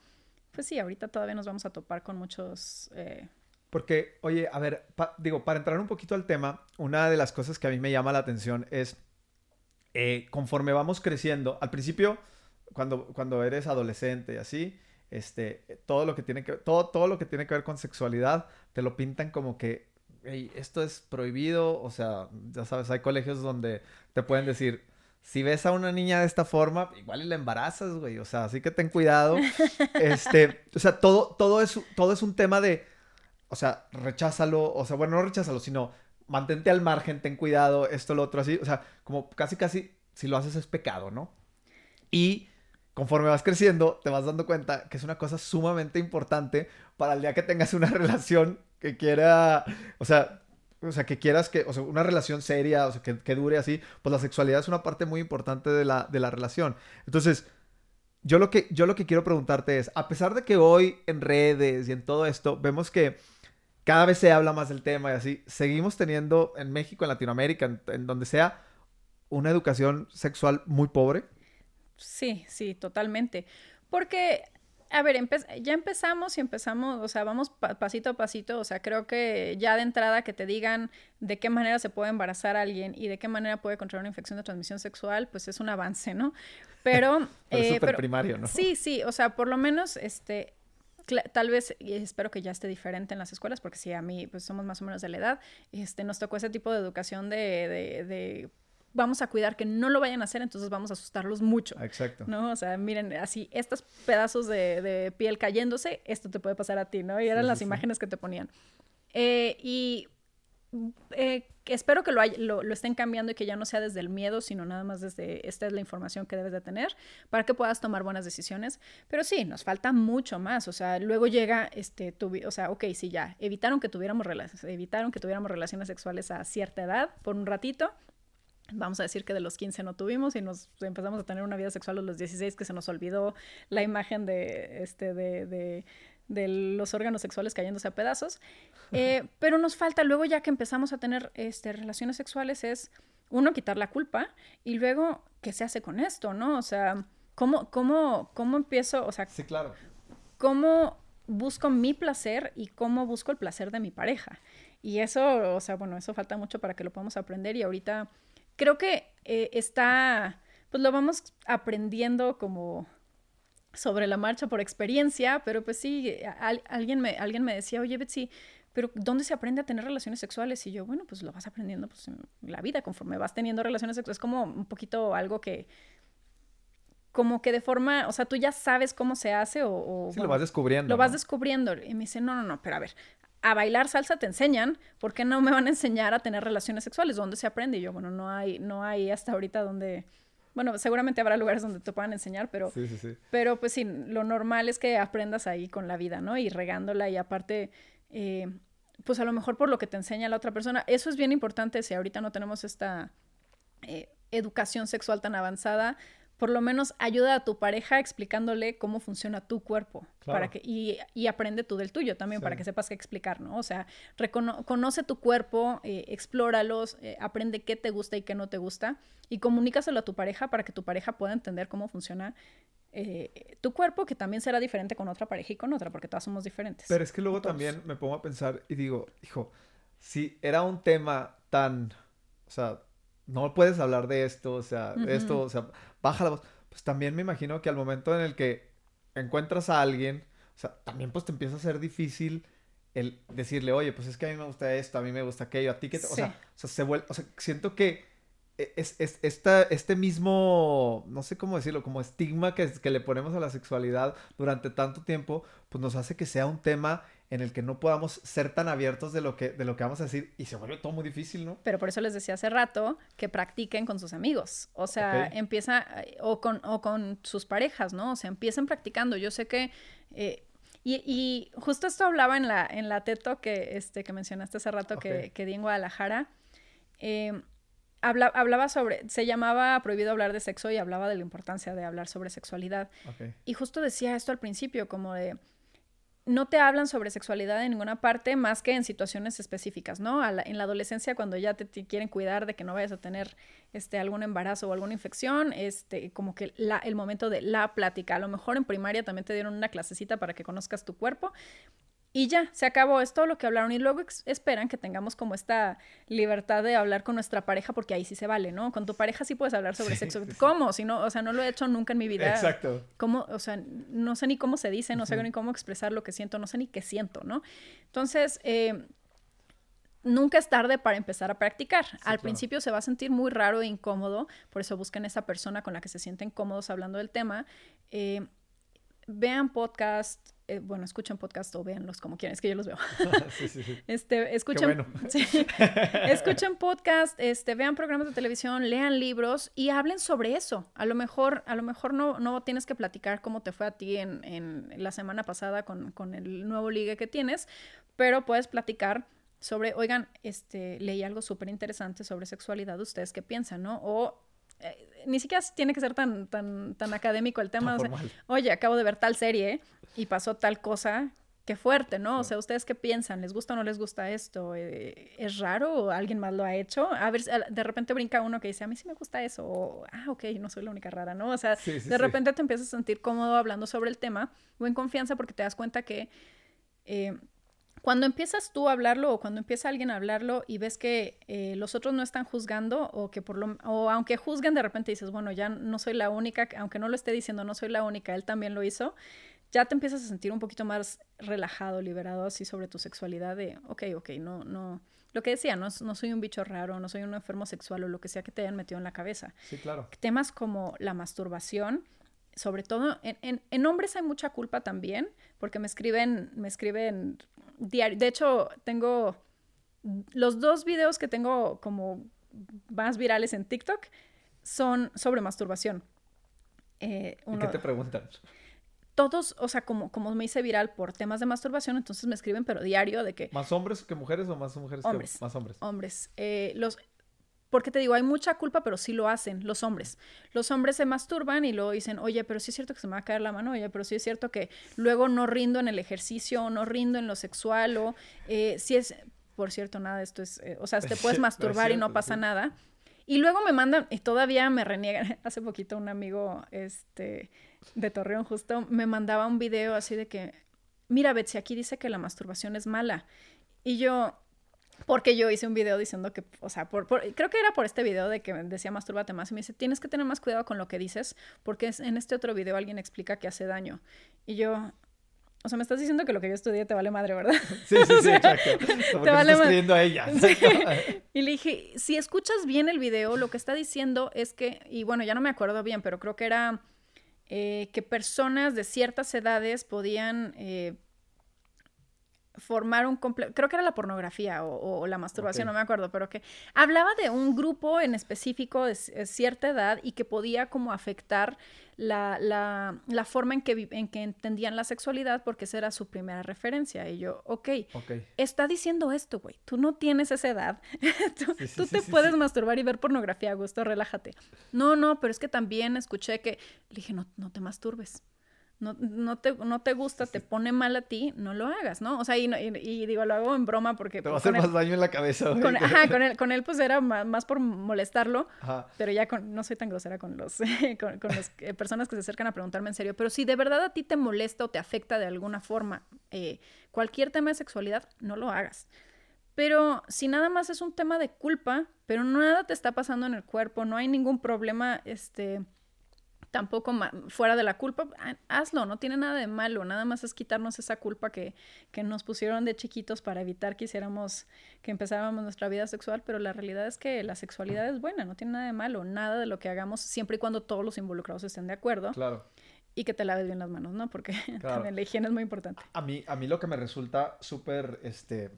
pues sí, ahorita todavía nos vamos a topar con muchos... Eh, porque, oye, a ver, digo, para entrar un poquito al tema, una de las cosas que a mí me llama la atención es, eh, conforme vamos creciendo, al principio, cuando, cuando eres adolescente y así, este, todo lo que tiene que, todo, todo lo que tiene que ver con sexualidad, te lo pintan como que, esto es prohibido, o sea, ya sabes, hay colegios donde te pueden decir, si ves a una niña de esta forma, igual y la embarazas, güey, o sea, así que ten cuidado, <laughs> este, o sea, todo, todo, es, todo es un tema de o sea, recházalo, o sea, bueno, no recházalo, sino mantente al margen, ten cuidado, esto, lo otro, así, o sea, como casi, casi, si lo haces es pecado, ¿no? Y conforme vas creciendo, te vas dando cuenta que es una cosa sumamente importante para el día que tengas una <laughs> relación que quiera, o sea, o sea, que quieras que, o sea, una relación seria, o sea, que, que dure así, pues la sexualidad es una parte muy importante de la, de la relación. Entonces, yo lo, que, yo lo que quiero preguntarte es, a pesar de que hoy en redes y en todo esto vemos que cada vez se habla más del tema y así. Seguimos teniendo en México, en Latinoamérica, en, donde sea, una educación sexual muy pobre. Sí, sí, totalmente. Porque, a ver, ya empezamos y empezamos, o sea, vamos pasito a pasito, o sea, creo que ya de entrada que te digan de qué manera se puede embarazar a alguien y de qué manera puede controlar una infección de transmisión sexual, pues es un avance, ¿no? Pero... <laughs> es súper eh, primario, ¿no? Sí, sí, o sea, por lo menos, este, tal vez, y espero que ya esté diferente en las escuelas, porque sí, a mí, pues somos más o menos de la edad, este, nos tocó ese tipo de educación de, de, vamos a cuidar que no lo vayan a hacer, entonces vamos a asustarlos mucho. Exacto. ¿No? O sea, miren, así, estos pedazos de, de piel cayéndose, esto te puede pasar a ti, ¿no? Y eran las imágenes que te ponían. Eh, y eh, espero que lo, lo, estén cambiando y que ya no sea desde el miedo, sino nada más desde esta es la información que debes de tener para que puedas tomar buenas decisiones. Pero sí, nos falta mucho más. O sea, luego llega, este, o sea, ok, sí, ya, evitaron que tuviéramos evitaron que tuviéramos relaciones sexuales a cierta edad por un ratito. Vamos a decir que de los 15 no tuvimos y nos empezamos a tener una vida sexual a los 16 que se nos olvidó la imagen de, este, de de los órganos sexuales cayéndose a pedazos. <laughs> Eh, pero nos falta, luego ya que empezamos a tener este, relaciones sexuales, es uno, quitar la culpa y luego, ¿qué se hace con esto, no? O sea, ¿cómo, cómo, cómo empiezo? O sea, sí, claro. ¿cómo busco mi placer y cómo busco el placer de mi pareja? Y eso, o sea, bueno, eso falta mucho para que lo podamos aprender y ahorita creo que eh, está, pues lo vamos aprendiendo como sobre la marcha por experiencia, pero pues sí, alguien, me, alguien me decía, oye Betsy, pero ¿dónde se aprende a tener relaciones sexuales? Y yo, bueno, pues lo vas aprendiendo pues, en la vida, conforme vas teniendo relaciones sexuales. Es como un poquito algo que, como que de forma, o sea, tú ya sabes cómo se hace o... sí, lo vas descubriendo. Lo vas descubriendo. Y me dice, no, no, no, pero a ver, a bailar salsa te enseñan, ¿por qué no me van a enseñar a tener relaciones sexuales? ¿Dónde se aprende? Y yo, bueno, no hay, no hay hasta ahorita donde bueno, seguramente habrá lugares donde te puedan enseñar, pero, pero pues sí, lo normal es que aprendas ahí con la vida, ¿no? Y regándola y aparte, eh, pues a lo mejor por lo que te enseña la otra persona, eso es bien importante si ahorita no tenemos esta eh, educación sexual tan avanzada, por lo menos ayuda a tu pareja explicándole cómo funciona tu cuerpo para que y, y, aprende tú del tuyo también para que sepas qué explicar, ¿no? O sea, conoce tu cuerpo, eh, explóralos, eh, aprende qué te gusta y qué no te gusta y comunícaselo a tu pareja para que tu pareja pueda entender cómo funciona eh, tu cuerpo, que también será diferente con otra pareja y con otra, porque todas somos diferentes. Pero es que luego también me pongo a pensar y digo, hijo, si era un tema tan, o sea, no puedes hablar de esto, o sea, de esto, o sea, baja la voz. Pues también me imagino que al momento en el que encuentras a alguien, o sea, también pues te empieza a ser difícil el decirle, oye, pues es que a mí me gusta esto, a mí me gusta aquello, a ti que... O, sea, o sea, se vuelve, o sea, siento que e, es, es esta, este mismo, no sé cómo decirlo, como estigma que, que le ponemos a la sexualidad durante tanto tiempo, pues nos hace que sea un tema en el que no podamos ser tan abiertos de lo que, de lo que vamos a decir y se vuelve todo muy difícil, ¿no? Pero por eso les decía hace rato que practiquen con sus amigos, o sea, empieza, o con, o con sus parejas, ¿no? O sea, empiecen practicando. Yo sé que... Eh, y, y, justo esto hablaba en la, en la teto que, este, que mencionaste hace rato que, que di en Guadalajara. Eh, hablaba sobre, se llamaba Prohibido hablar de sexo y hablaba de la importancia de hablar sobre sexualidad. Y justo decía esto al principio, como de no te hablan sobre sexualidad en ninguna parte más que en situaciones específicas, ¿no? en la adolescencia, cuando ya te, quieren cuidar de que no vayas a tener este, algún embarazo o alguna infección, este, como que la, el momento de la plática. A lo mejor en primaria también te dieron una clasecita para que conozcas tu cuerpo, y ya, se acabó, es todo lo que hablaron. Y luego esperan que tengamos como esta libertad de hablar con nuestra pareja, porque ahí sí se vale, ¿no? Con tu pareja sí puedes hablar sobre sexo. ¿Cómo? Si no, o sea, no lo he hecho nunca en mi vida. Exacto. ¿Cómo? O sea, no sé ni cómo se dice, no sé ni cómo expresar lo que siento, no sé ni qué siento, ¿no? Entonces, eh, nunca es tarde para empezar a practicar. Al principio se va a sentir muy raro e incómodo, por eso busquen esa persona con la que se sienten cómodos hablando del tema. Eh, vean podcast, eh, bueno, escuchen podcast o véanlos como quieran, es que yo los veo. <laughs> sí, sí, sí. <laughs> Este, escuchen, <laughs> escuchen podcast, este, vean programas de televisión, lean libros y hablen sobre eso. A lo mejor, a lo mejor no, no tienes que platicar cómo te fue a ti en, en la semana pasada con, con el nuevo ligue que tienes, pero puedes platicar sobre, oigan, este, leí algo súper interesante sobre sexualidad, ¿ustedes qué piensan, no? O eh, ni siquiera tiene que ser tan, tan, tan académico el tema. Oye, acabo de ver tal serie y pasó tal cosa. Qué fuerte, ¿no? O sea, ¿ustedes qué piensan? ¿Les gusta o no les gusta esto? Eh, ¿Es raro o alguien más lo ha hecho? A ver, de repente brinca uno que dice, a mí sí me gusta eso. O, ah, ok, no soy la única rara, ¿no? O sea, de repente te empiezas a sentir cómodo hablando sobre el tema o en confianza porque te das cuenta que... Eh, cuando empiezas tú a hablarlo o cuando empieza alguien a hablarlo y ves que eh, los otros no están juzgando o que por lo o aunque juzguen de repente dices, bueno, ya no soy la única, aunque no lo esté diciendo, no soy la única, él también lo hizo, ya te empiezas a sentir un poquito más relajado, liberado así sobre tu sexualidad de, ok, ok, no, no, lo que decía, no, no soy un bicho raro, no soy un enfermo sexual o lo que sea que te hayan metido en la cabeza. Sí, claro. Temas como la masturbación, sobre todo en, en, en hombres hay mucha culpa también, porque me escriben, me escriben diario. De hecho, tengo los dos videos que tengo como más virales en TikTok son sobre masturbación. Eh, ¿Y qué te preguntan? Todos, o sea, como, como me hice viral por temas de masturbación, entonces me escriben, pero diario, de que... ¿Más hombres que mujeres o más mujeres hombres, que más hombres? Hombres. Eh, los, porque te digo, hay mucha culpa, pero sí lo hacen los hombres. Los hombres se masturban y luego dicen, oye, pero sí es cierto que se me va a caer la mano, oye, pero sí es cierto que luego no rindo en el ejercicio, o no rindo en lo sexual, o eh, si es, por cierto, nada, esto es, eh, o sea, te puedes <laughs> masturbar y no pasa nada. Y luego me mandan, y todavía me reniegan, <laughs> hace poquito un amigo, este, de Torreón justo, me mandaba un video así de que, mira, Betsy, aquí dice que la masturbación es mala. Y yo, porque yo hice un video diciendo que, o sea, por, creo que era por este video de que decía mastúrbate más y me dice, tienes que tener más cuidado con lo que dices porque en este otro video alguien explica que hace daño. Y yo, o sea, me estás diciendo que lo que yo estudié te vale madre, ¿verdad? Sí, sí, <laughs> sí, exacto. te vale madre. a ella. <laughs> Y le dije, si escuchas bien el video, lo que está diciendo es que, y bueno, ya no me acuerdo bien, pero creo que era eh, que personas de ciertas edades podían... Eh, formar un complejo, creo que era la pornografía o, la masturbación, no me acuerdo, pero que hablaba de un grupo en específico de cierta edad y que podía como afectar la, la, la forma en que, en que entendían la sexualidad porque esa era su primera referencia. Y yo, ok, okay. está diciendo esto, güey, tú no tienes esa edad, <laughs> tú, te puedes masturbar y ver pornografía a gusto, relájate. No, no, pero es que también escuché que, le dije, no, no te masturbes no, no, te, no te gusta, te pone mal a ti, no lo hagas, ¿no? O sea, y, y, digo, lo hago en broma porque... Te va a hacer más daño en la cabeza. Con, ajá, <laughs> con él, con él pues era más, por molestarlo, pero ya con, no soy tan grosera con los <laughs> con, con las eh, personas que se acercan a preguntarme en serio, pero si de verdad a ti te molesta o te afecta de alguna forma eh, cualquier tema de sexualidad, no lo hagas. Pero si nada más es un tema de culpa, pero nada te está pasando en el cuerpo, no hay ningún problema, este tampoco fuera de la culpa, hazlo, no tiene nada de malo, nada más es quitarnos esa culpa que, que nos pusieron de chiquitos para evitar que hiciéramos, que empezáramos nuestra vida sexual, pero la realidad es que la sexualidad es buena, no tiene nada de malo, nada de lo que hagamos, siempre y cuando todos los involucrados estén de acuerdo. Claro. Y que te laves bien las manos, ¿no? Porque <laughs> también la higiene es muy importante. A mí, a mí lo que me resulta súper, este,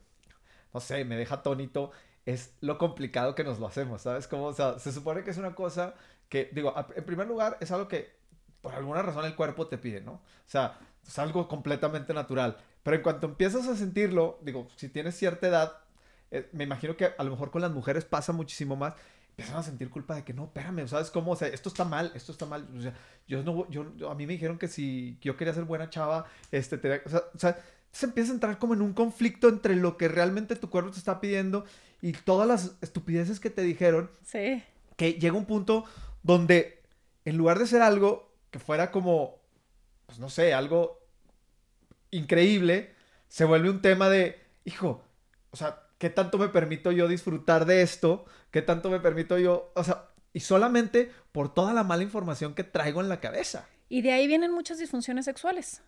no sé, me deja atónito es lo complicado que nos lo hacemos, ¿sabes? Como, o sea, se supone que es una cosa que, digo, en primer lugar, es algo que por alguna razón el cuerpo te pide, ¿no? O sea, es algo completamente natural. Pero en cuanto empiezas a sentirlo, digo, si tienes cierta edad, eh, me imagino que a lo mejor con las mujeres pasa muchísimo más, empiezan a sentir culpa de que no, espérame, ¿sabes cómo? O sea, esto está mal, esto está mal. O sea, yo no, yo, a mí me dijeron que si yo quería ser buena chava, este, o sea, o sea se empieza a entrar como en un conflicto entre lo que realmente tu cuerpo te está pidiendo y todas las estupideces que te dijeron. Sí. Que llega un punto donde en lugar de ser algo que fuera como, pues no sé, algo increíble, se vuelve un tema de, hijo, o sea, ¿qué tanto me permito yo disfrutar de esto? ¿Qué tanto me permito yo, o sea, y solamente por toda la mala información que traigo en la cabeza? Y de ahí vienen muchas disfunciones sexuales.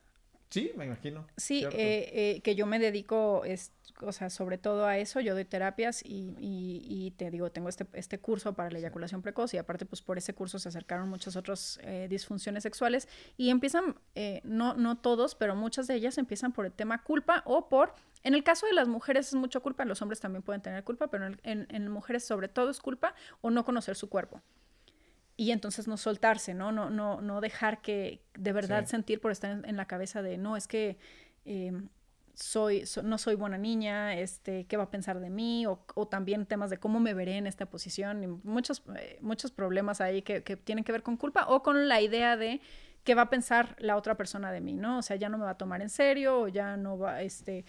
Sí, me imagino. Sí, eh, eh, que yo me dedico, es, o sea, sobre todo a eso, yo doy terapias y, y, te digo, tengo este, este curso para la eyaculación precoz y aparte pues por ese curso se acercaron muchas otras eh, disfunciones sexuales y empiezan, no, no todos, pero muchas de ellas empiezan por el tema culpa o por, en el caso de las mujeres es mucho culpa, los hombres también pueden tener culpa, pero en, en, en mujeres sobre todo es culpa o no conocer su cuerpo y entonces no soltarse, ¿no? No, no, no dejar que de verdad sentir por estar en, la cabeza de, no, es que em, soy, no soy buena niña, este, qué va a pensar de mí, o, o, también temas de cómo me veré en esta posición, y muchos, eh, muchos problemas ahí que, que, tienen que ver con culpa o con la idea de qué va a pensar la otra persona de mí, ¿no? O sea, ya no me va a tomar en serio, o ya no va, este,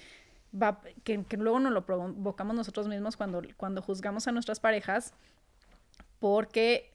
va, que, que luego nos lo provocamos nosotros mismos cuando, cuando juzgamos a nuestras parejas, porque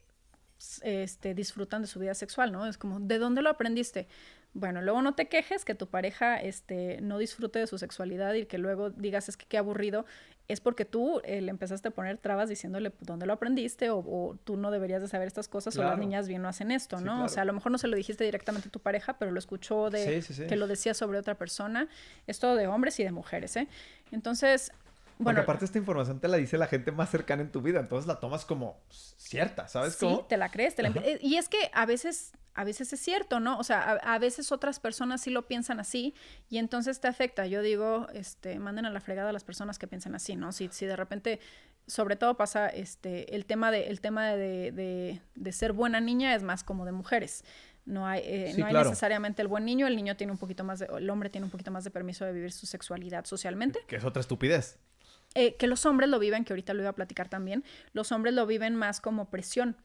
este, disfrutan de su vida sexual, ¿no? Es como, ¿de dónde lo aprendiste? Bueno, luego no te quejes que tu pareja este, no disfrute de su sexualidad y que luego digas es que qué aburrido, es porque tú eh, le empezaste a poner trabas diciéndole dónde lo aprendiste o, tú no deberías de saber estas cosas o las niñas bien no hacen esto, ¿no? O sea, a lo mejor no se lo dijiste directamente a tu pareja, pero lo escuchó de que lo decía sobre otra persona. Es todo de hombres y de mujeres, ¿eh? Entonces, bueno, Porque aparte esta información te la dice la gente más cercana en tu vida, entonces la tomas como cierta, ¿sabes sí, te la crees, te la... Y es que a veces, a veces es cierto, ¿no? O sea, a, veces otras personas sí lo piensan así y entonces te afecta. Yo digo, este, manden a la fregada a las personas que piensan así, ¿no? Si, si de repente, sobre todo pasa, este, el tema de, el tema de, de, de ser buena niña es más como de mujeres. No hay, eh, no hay necesariamente el buen niño, el niño tiene un poquito más de, el hombre tiene un poquito más de permiso de vivir su sexualidad socialmente. Que es otra estupidez. Eh, que los hombres lo viven, que ahorita lo iba a platicar también, los hombres lo viven más como presión.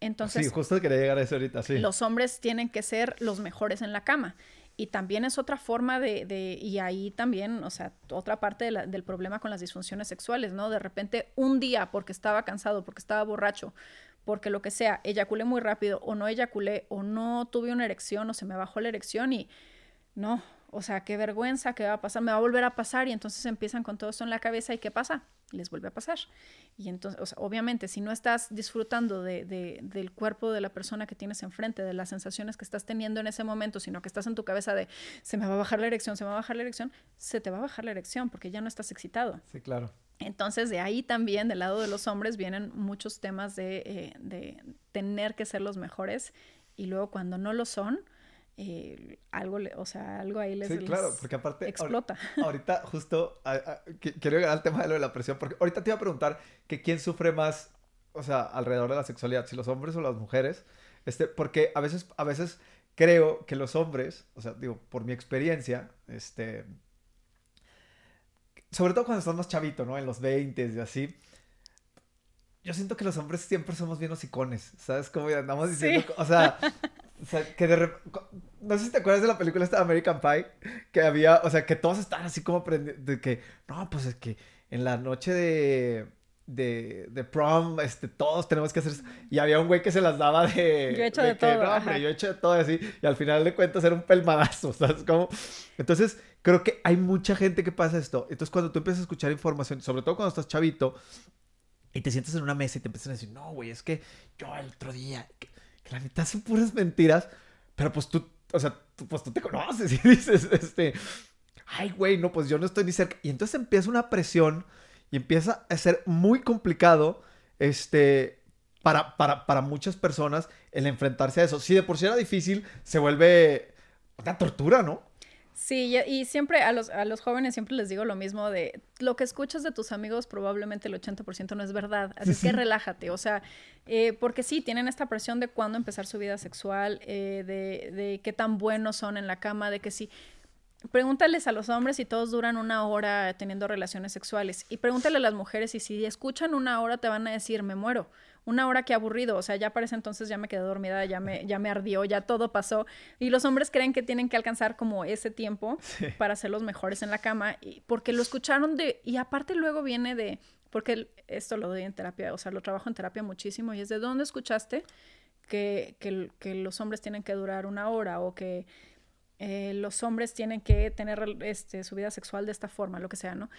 Entonces, sí, justo quería llegar a eso ahorita, sí. Los hombres tienen que ser los mejores en la cama. Y también es otra forma de, de y ahí también, o sea, otra parte del problema con las disfunciones sexuales, ¿no? De repente, un día, porque estaba cansado, porque estaba borracho, porque lo que sea, eyaculé muy rápido, o no eyaculé, o no tuve una erección, o se me bajó la erección y no, o sea, qué vergüenza, qué va a pasar, me va a volver a pasar y entonces empiezan con todo esto en la cabeza y ¿qué pasa? Les vuelve a pasar. Y entonces, o sea, obviamente, si no estás disfrutando de, de, del cuerpo de la persona que tienes enfrente, de las sensaciones que estás teniendo en ese momento, sino que estás en tu cabeza de se me va a bajar la erección, se me va a bajar la erección, se te va a bajar la erección porque ya no estás excitado. Sí, claro. Entonces, de ahí también, del lado de los hombres, vienen muchos temas de, eh, de tener que ser los mejores y luego cuando no lo son, eh, algo, o sea, algo ahí les, sí, claro, porque aparte explota. <laughs> Ahorita, justo quiero llegar al tema de lo de la presión, porque ahorita te iba a preguntar que quién sufre más, o sea, alrededor de la sexualidad, si los hombres o las mujeres, este, porque a veces, a veces creo que los hombres, o sea, digo, por mi experiencia, este, sobre todo cuando estás más chavito, ¿no? En los 20 y así, yo siento que los hombres siempre somos bien hocicones, ¿sabes? Como andamos diciendo, o sea, <laughs> o sea, que de No sé si te acuerdas de la película esta de American Pie, que había, o sea, que todos estaban así como de que, no, pues es que en la noche de, de, de prom, este, todos tenemos que hacer. Y había un güey que se las daba de... Yo he hecho de, todo. No, hombre, yo he hecho de todo así. Y al final de cuentas era un pelmadazo, <laughs> ¿sabes cómo? Entonces, creo que hay mucha gente que pasa esto. Entonces, cuando tú empiezas a escuchar información, sobre todo cuando estás chavito, y te sientas en una mesa y te empiezan a decir, no, güey, es que yo el otro día que la mitad son puras mentiras, pero pues tú, o sea, pues tú te conoces y <laughs> dices, este, ay, güey, no, pues yo no estoy ni cerca. Y entonces empieza una presión y empieza a ser muy complicado, este, para, para, para muchas personas el enfrentarse a eso. Si de por sí era difícil, se vuelve una tortura, ¿no? Sí, y siempre a los, a los jóvenes siempre les digo lo mismo de lo que escuchas de tus amigos probablemente el 80% no es verdad, así que relájate, o sea, eh, porque sí, tienen esta presión de cuándo empezar su vida sexual, eh, de, de qué tan buenos son en la cama, de que sí, pregúntales a los hombres si todos duran una hora teniendo relaciones sexuales y pregúntale a las mujeres y si escuchan una hora te van a decir me muero una hora que aburrido, o sea, ya para ese entonces ya me quedé dormida, ya me, ya me ardió, ya todo pasó. Y los hombres creen que tienen que alcanzar como ese tiempo <laughs> para ser los mejores en la cama, y, porque lo escucharon de, y aparte luego viene de, porque esto lo doy en terapia, o sea, lo trabajo en terapia muchísimo, y es de dónde escuchaste que, que, que los hombres tienen que durar una hora o que eh, los hombres tienen que tener este, su vida sexual de esta forma, lo que sea, ¿no?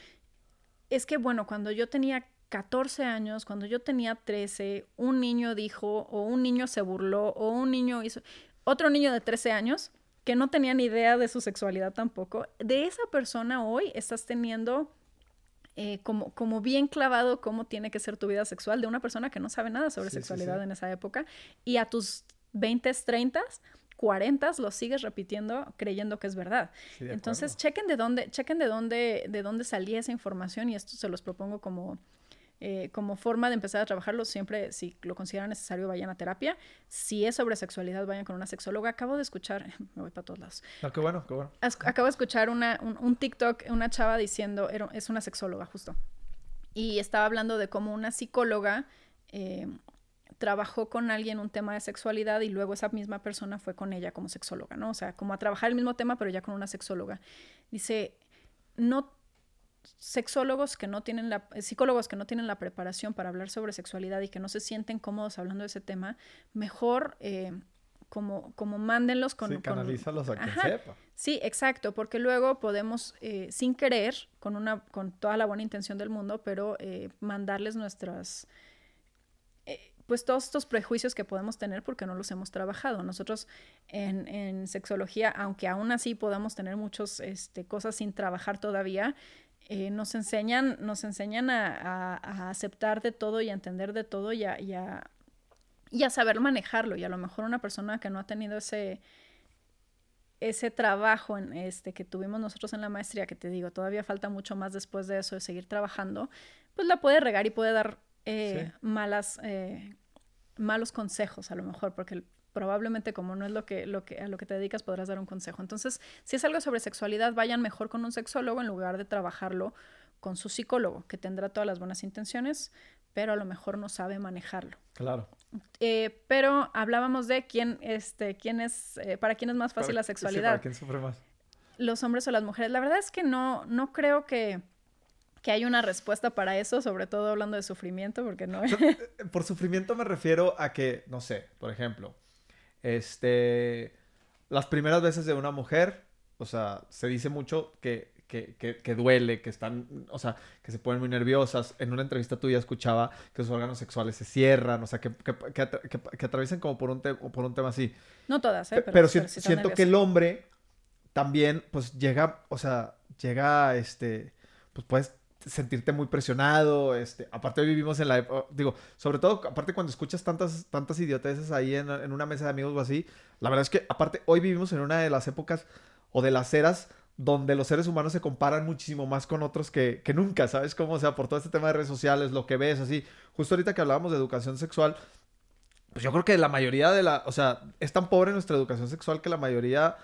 Es que, bueno, cuando yo tenía 14 años, cuando yo tenía 13, un niño dijo, o un niño se burló, o un niño hizo, otro niño de 13 años que no tenía ni idea de su sexualidad tampoco, de esa persona hoy estás teniendo eh, como, como bien clavado cómo tiene que ser tu vida sexual de una persona que no sabe nada sobre sexualidad en esa época y a tus 20, 30 40 lo sigues repitiendo creyendo que es verdad. Entonces, chequen de dónde, chequen de dónde, de dónde salía esa información y esto se los propongo como, eh, como forma de empezar a trabajarlo. Siempre, si lo consideran necesario, vayan a terapia. Si es sobre sexualidad, vayan con una sexóloga. Acabo de escuchar, <laughs> me voy para todos lados. No, qué bueno, qué bueno. Acabo de escuchar una, un, TikTok, una chava diciendo, es una sexóloga justo. Y estaba hablando de cómo una psicóloga eh, trabajó con alguien un tema de sexualidad y luego esa misma persona fue con ella como sexóloga, ¿no? O sea, como a trabajar el mismo tema, pero ya con una sexóloga. Dice, no sexólogos que no tienen la, psicólogos que no tienen la preparación para hablar sobre sexualidad y que no se sienten cómodos hablando de ese tema, mejor eh, como, como mándenlos con... Sí, canalízalos a quien sepa. Sí, exacto, porque luego podemos, eh, sin querer, con, una, con toda la buena intención del mundo, pero eh, mandarles nuestras pues todos estos prejuicios que podemos tener porque no los hemos trabajado. Nosotros en, sexología, aunque aún así podamos tener muchas este, cosas sin trabajar todavía, eh, nos enseñan, nos enseñan a, aceptar de todo y a entender de todo y a, y a, saber manejarlo. Y a lo mejor una persona que no ha tenido ese, ese trabajo en este que tuvimos nosotros en la maestría, que te digo, todavía falta mucho más después de eso, de seguir trabajando, pues la puede regar y puede dar eh, malas, eh, malos consejos a lo mejor, porque probablemente como no es lo que, lo que, a lo que te dedicas podrás dar un consejo. Entonces, si es algo sobre sexualidad, vayan mejor con un sexólogo en lugar de trabajarlo con su psicólogo, que tendrá todas las buenas intenciones, pero a lo mejor no sabe manejarlo. Claro. Eh, pero hablábamos de quién, este, quién es, para quién es más fácil la sexualidad. ¿Para quién sufre más? Los hombres o las mujeres. La verdad es que no, no creo que que hay una respuesta para eso, sobre todo hablando de sufrimiento, porque no... <laughs> Eh, por sufrimiento me refiero a que, no sé, por ejemplo, este, las primeras veces de una mujer, o sea, se dice mucho que, que, que, duele, que están, o sea, que se ponen muy nerviosas. En una entrevista tuya escuchaba que sus órganos sexuales se cierran, o sea, que, que, atraviesan como por un, por un tema así. No todas, ¿eh? Pero, siento que el hombre también, pues llega, o sea, llega, este, pues puedes sentirte muy presionado, este, aparte vivimos en la digo, sobre todo, aparte cuando escuchas tantas, tantas idioteces ahí en, en, una mesa de amigos o así, la verdad es que aparte hoy vivimos en una de las épocas o de las eras donde los seres humanos se comparan muchísimo más con otros que, que nunca, ¿sabes cómo? O sea, por todo este tema de redes sociales, lo que ves, así, justo ahorita que hablábamos de educación sexual, pues yo creo que la mayoría de la, o sea, es tan pobre nuestra educación sexual que la mayoría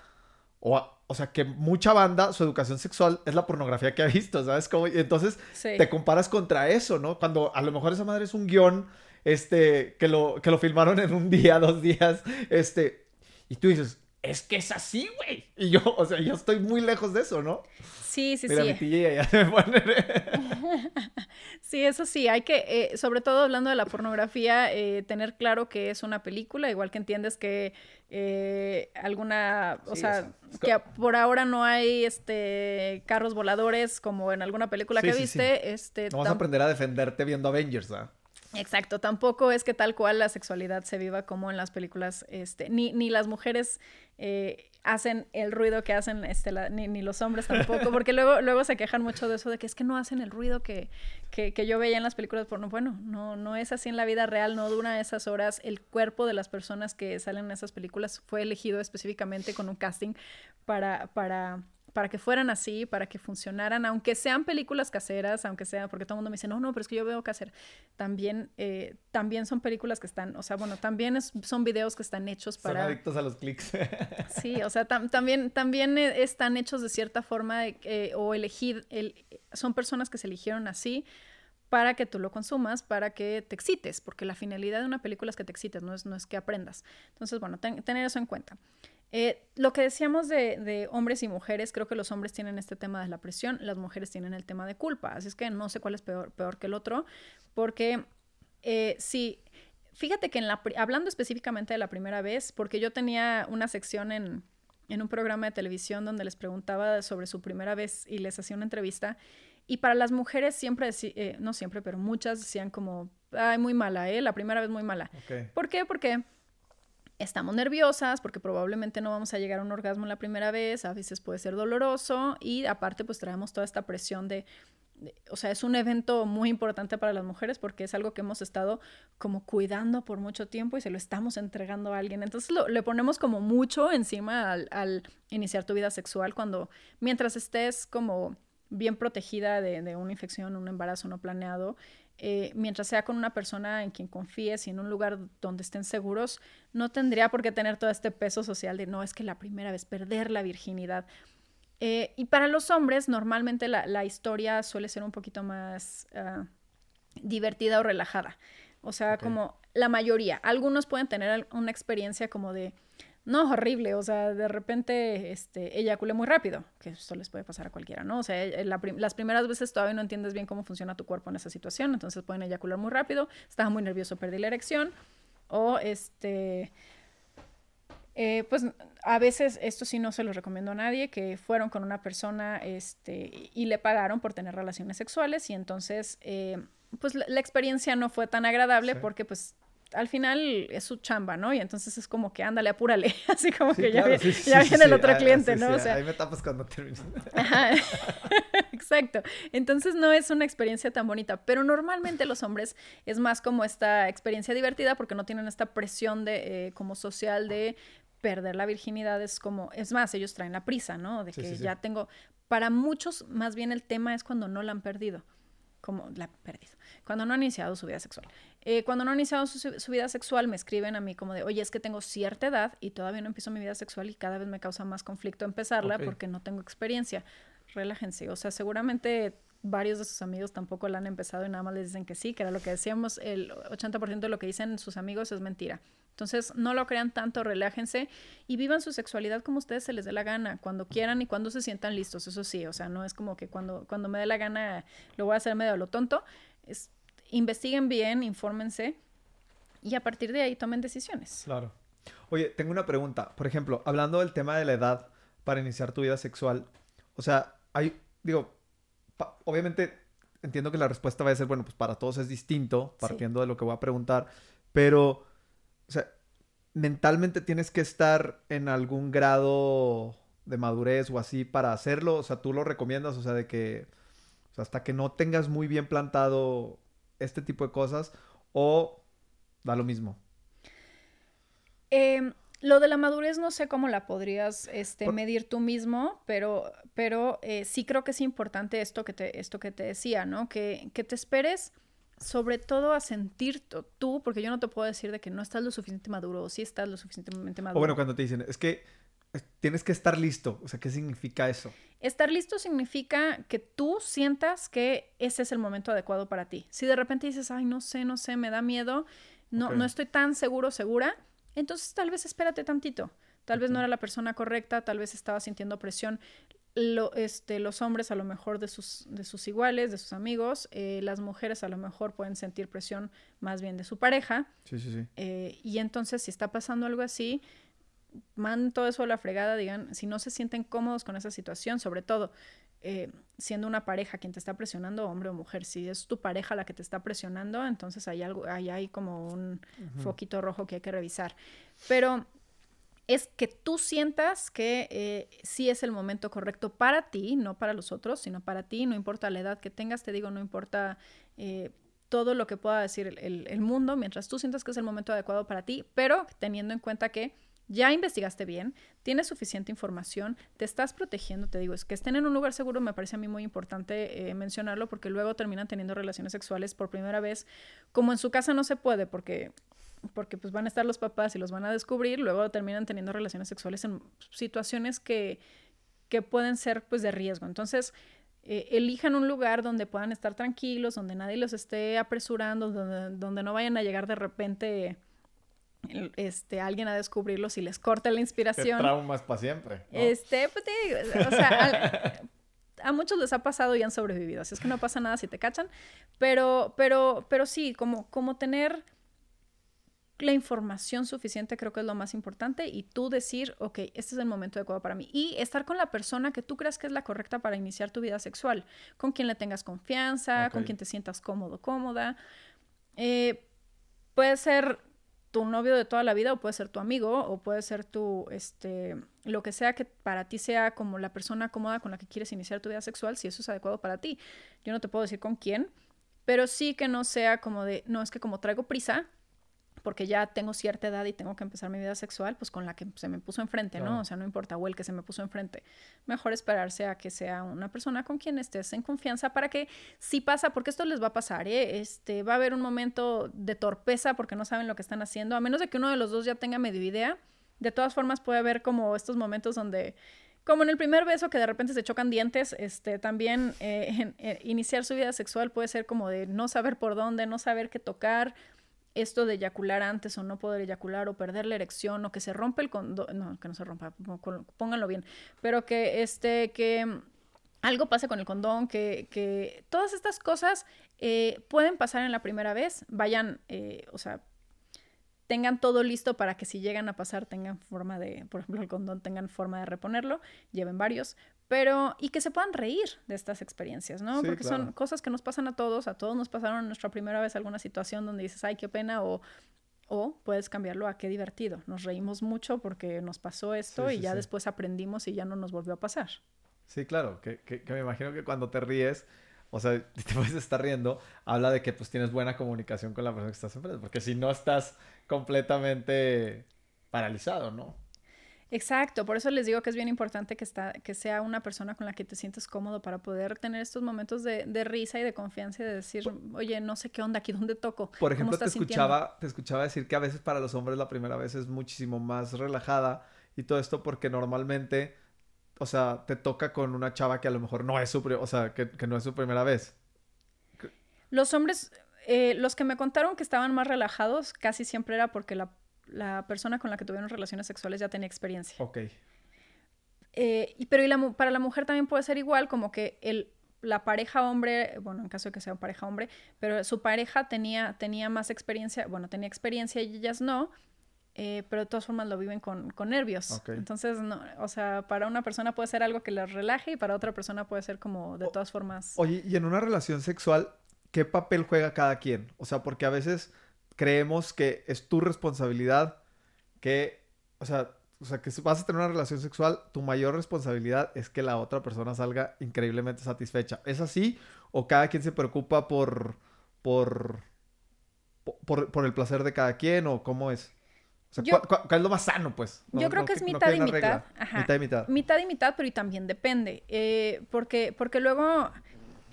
o, o sea, que mucha banda, su educación sexual es la pornografía que ha visto, ¿sabes? Como, y entonces te comparas contra eso, ¿no? Cuando a lo mejor esa madre es un guion, este, que lo, que lo filmaron en un día, <laughs> dos días, este, y tú dices, es que es así, güey. Y yo, o sea, yo estoy muy lejos de eso, ¿no? Sí, sí, Mira, sí. Mi ya se <laughs> me pone... <laughs> sí, eso sí, hay que, eh, sobre todo hablando de la pornografía, eh, tener claro que es una película, igual que entiendes que eh, alguna, o sea, que por ahora no hay este carros voladores como en alguna película que viste. Este, Vamos a aprender a defenderte viendo Avengers, ¿ah? Exacto, tampoco es que tal cual la sexualidad se viva como en las películas, este, ni, ni las mujeres eh, hacen el ruido que hacen, este, ni, ni, los hombres tampoco, porque <laughs> luego, luego se quejan mucho de eso, de que es que no hacen el ruido que, que, que yo veía en las películas porno. Bueno, no, no es así en la vida real, no dura esas horas. El cuerpo de las personas que salen en esas películas fue elegido específicamente con un casting para, para para que fueran así, para que funcionaran, aunque sean películas caseras, aunque sea, porque todo el mundo me dice, no, no, pero es que yo veo casera. También, eh, también son películas que están, o sea, bueno, también son videos que están hechos para... Son adictos a los clics. <laughs> sí, o sea, también, también e, están hechos de cierta forma o elegir, el, son personas que se eligieron así para que tú lo consumas, para que te excites, porque la finalidad de una película es que te excites, no es, no es que aprendas. Entonces, bueno, tener eso en cuenta. Eh, lo que decíamos de, hombres y mujeres, creo que los hombres tienen este tema de la presión, las mujeres tienen el tema de culpa, así es que no sé cuál es peor, peor que el otro, porque eh, sí, fíjate que en la, hablando específicamente de la primera vez, porque yo tenía una sección en, en un programa de televisión donde les preguntaba sobre su primera vez y les hacía una entrevista, y para las mujeres siempre, eh, no siempre, pero muchas decían como, ay, muy mala, ¿eh? La primera vez muy mala. ¿Por qué? Porque estamos nerviosas porque probablemente no vamos a llegar a un orgasmo la primera vez, a veces puede ser doloroso y aparte pues traemos toda esta presión de, o sea, es un evento muy importante para las mujeres porque es algo que hemos estado como cuidando por mucho tiempo y se lo estamos entregando a alguien. Entonces lo, le ponemos como mucho encima al, iniciar tu vida sexual cuando mientras estés como bien protegida de, de una infección, un embarazo no planeado, eh, mientras sea con una persona en quien confíes y en un lugar donde estén seguros, no tendría por qué tener todo este peso social de no, es que la primera vez perder la virginidad. Eh, y para los hombres, normalmente la, historia suele ser un poquito más ah, divertida o relajada. O sea, como la mayoría. Algunos pueden tener una experiencia como de no, horrible, o sea, de repente este, eyaculé muy rápido, que eso les puede pasar a cualquiera, ¿no? O sea, eh, las primeras veces todavía no entiendes bien cómo funciona tu cuerpo en esa situación, entonces pueden eyacular muy rápido, estaba muy nervioso, perdí la erección, o este, eh, pues a veces esto sí no se lo recomiendo a nadie, que fueron con una persona este, y le pagaron por tener relaciones sexuales y entonces, eh, pues la, experiencia no fue tan agradable porque pues al final es su chamba, ¿no? Y entonces es como que ándale, apúrale, <laughs> así como que ya, viene el otro ah, cliente, ¿no? o sea, ahí me tapas cuando termines. <laughs> exacto. Entonces no es una experiencia tan bonita, pero normalmente los hombres es más como esta experiencia divertida porque no tienen esta presión de eh, como social de perder la virginidad, es como, es más, ellos traen la prisa, ¿no? De que ya tengo, para muchos más bien el tema es cuando no la han perdido como la perdido, cuando no han iniciado su vida sexual. Eh, cuando no han iniciado su, vida sexual, me escriben a mí como de, oye, es que tengo cierta edad y todavía no empiezo mi vida sexual y cada vez me causa más conflicto empezarla porque no tengo experiencia. Relájense, o sea, seguramente varios de sus amigos tampoco la han empezado y nada más les dicen que sí, que era lo que decíamos, el 80% de lo que dicen sus amigos es mentira. Entonces, no lo crean tanto, relájense y vivan su sexualidad como ustedes se les dé la gana, cuando quieran y cuando se sientan listos, eso sí, o sea, no es como que cuando, cuando me dé la gana lo voy a hacer medio a lo tonto, es, investiguen bien, infórmense y a partir de ahí tomen decisiones. Claro. Oye, tengo una pregunta, por ejemplo, hablando del tema de la edad para iniciar tu vida sexual, o sea, hay, digo, obviamente entiendo que la respuesta va a ser, bueno, pues para todos es distinto, partiendo de lo que voy a preguntar, pero o sea, mentalmente tienes que estar en algún grado de madurez o así para hacerlo. O sea, tú lo recomiendas, o sea, de que o sea, hasta que no tengas muy bien plantado este tipo de cosas o da lo mismo. Em, lo de la madurez no sé cómo la podrías este, medir tú mismo, pero, pero eh, sí creo que es importante esto que te, esto que te decía, ¿no? Que, que te esperes sobre todo a sentir tú, porque yo no te puedo decir de que no estás lo suficientemente maduro o sí estás lo suficientemente maduro. O bueno, cuando te dicen, es que tienes que estar listo, o sea, ¿qué significa eso? Estar listo significa que tú sientas que ese es el momento adecuado para ti. Si de repente dices, ay, no sé, no sé, me da miedo, no, no estoy tan seguro, segura, entonces tal vez espérate tantito. Tal vez no era la persona correcta, tal vez estaba sintiendo presión lo, este, los hombres a lo mejor de sus, de sus iguales, de sus amigos, eh, las mujeres a lo mejor pueden sentir presión más bien de su pareja. Sí, sí, sí. Eh, y entonces si está pasando algo así, manden todo eso a la fregada, digan, si no se sienten cómodos con esa situación, sobre todo eh, siendo una pareja quien te está presionando, hombre o mujer, si es tu pareja la que te está presionando, entonces hay algo, ahí hay como un foquito rojo que hay que revisar. Pero es que tú sientas que eh, sí es el momento correcto para ti, no para los otros, sino para ti, no importa la edad que tengas, te digo, no importa eh, todo lo que pueda decir el, mundo, mientras tú sientas que es el momento adecuado para ti, pero teniendo en cuenta que ya investigaste bien, tienes suficiente información, te estás protegiendo, te digo, es que estén en un lugar seguro me parece a mí muy importante eh, mencionarlo porque luego terminan teniendo relaciones sexuales por primera vez, como en su casa no se puede, porque porque pues van a estar los papás y los van a descubrir, luego terminan teniendo relaciones sexuales en situaciones que, que pueden ser pues de riesgo. Entonces, eh, elijan un lugar donde puedan estar tranquilos, donde nadie los esté apresurando, donde, donde no vayan a llegar de repente este, alguien a descubrirlos y les corta la inspiración. traumas para siempre. Este, pues, o sea, a, muchos les ha pasado y han sobrevivido, así es que no pasa nada si te cachan, pero, pero, pero sí, como, como tener la información suficiente creo que es lo más importante y tú decir, ok, este es el momento adecuado para mí. Y estar con la persona que tú creas que es la correcta para iniciar tu vida sexual, con quien le tengas confianza, con quien te sientas cómodo, cómoda. Eh, puede ser tu novio de toda la vida o puede ser tu amigo o puede ser tu, este, lo que sea que para ti sea como la persona cómoda con la que quieres iniciar tu vida sexual, si eso es adecuado para ti. Yo no te puedo decir con quién, pero sí que no sea como de, no, es que como traigo prisa, porque ya tengo cierta edad y tengo que empezar mi vida sexual, pues con la que se me puso enfrente, ¿no? O sea, no importa, o el que se me puso enfrente. Mejor esperarse a que sea una persona con quien estés en confianza para que si pasa, porque esto les va a pasar, ¿eh? Este, va a haber un momento de torpeza porque no saben lo que están haciendo, a menos de que uno de los dos ya tenga medio idea. De todas formas, puede haber como estos momentos donde como en el primer beso que de repente se chocan dientes, este, también eh, eh, iniciar su vida sexual puede ser como de no saber por dónde, no saber qué tocar, esto de eyacular antes o no poder eyacular o perder la erección o que se rompe el condón, no, que no se rompa, pónganlo bien, pero que este, que algo pase con el condón, que, que todas estas cosas eh, pueden pasar en la primera vez, vayan, eh, o sea, tengan todo listo para que si llegan a pasar tengan forma de, por ejemplo, el condón tengan forma de reponerlo, lleven varios, pero y que se puedan reír de estas experiencias, ¿no? Porque son cosas que nos pasan a todos, a todos nos pasaron en nuestra primera vez alguna situación donde dices, ay, qué pena, o, o puedes cambiarlo a qué divertido. Nos reímos mucho porque nos pasó esto y ya después aprendimos y ya no nos volvió a pasar. Sí, claro, que, que, que me imagino que cuando te ríes o sea, <laughs> te puedes estar riendo, habla de que pues tienes buena comunicación con la persona que estás enfrente, porque si no estás completamente paralizado, ¿no? Exacto, por eso les digo que es bien importante que, está, que sea una persona con la que te sientes cómodo para poder tener estos momentos de, risa y de confianza y de decir, oye, no sé qué onda aquí, ¿dónde toco? Por ejemplo, te escuchaba, te escuchaba decir que a veces para los hombres la primera vez es muchísimo más relajada y todo esto porque normalmente o sea, te toca con una chava que a lo mejor no es su, o sea, que, no es su primera vez. Los hombres, eh, los que me contaron que estaban más relajados, casi siempre era porque la, persona con la que tuvieron relaciones sexuales ya tenía experiencia. Ok. Eh, y, pero y la, para la mujer también puede ser igual, como que el, la pareja hombre, bueno, en caso de que sea pareja hombre, pero su pareja tenía, tenía más experiencia, bueno, tenía experiencia y ellas no, eh, pero de todas formas lo viven con, con nervios. Entonces, no, o sea, para una persona puede ser algo que les relaje y para otra persona puede ser como de todas formas. Oye, y en una relación sexual, ¿qué papel juega cada quien? O sea, porque a veces creemos que es tu responsabilidad que, o sea, o sea, que si vas a tener una relación sexual, tu mayor responsabilidad es que la otra persona salga increíblemente satisfecha. ¿Es así? ¿O cada quien se preocupa por, por, por, por el placer de cada quien? ¿O cómo es? ¿cuál, es lo más sano, pues? yo creo que es mitad y mitad. Mitad y mitad. Mitad y mitad, pero y también depende. Eh, porque, porque luego,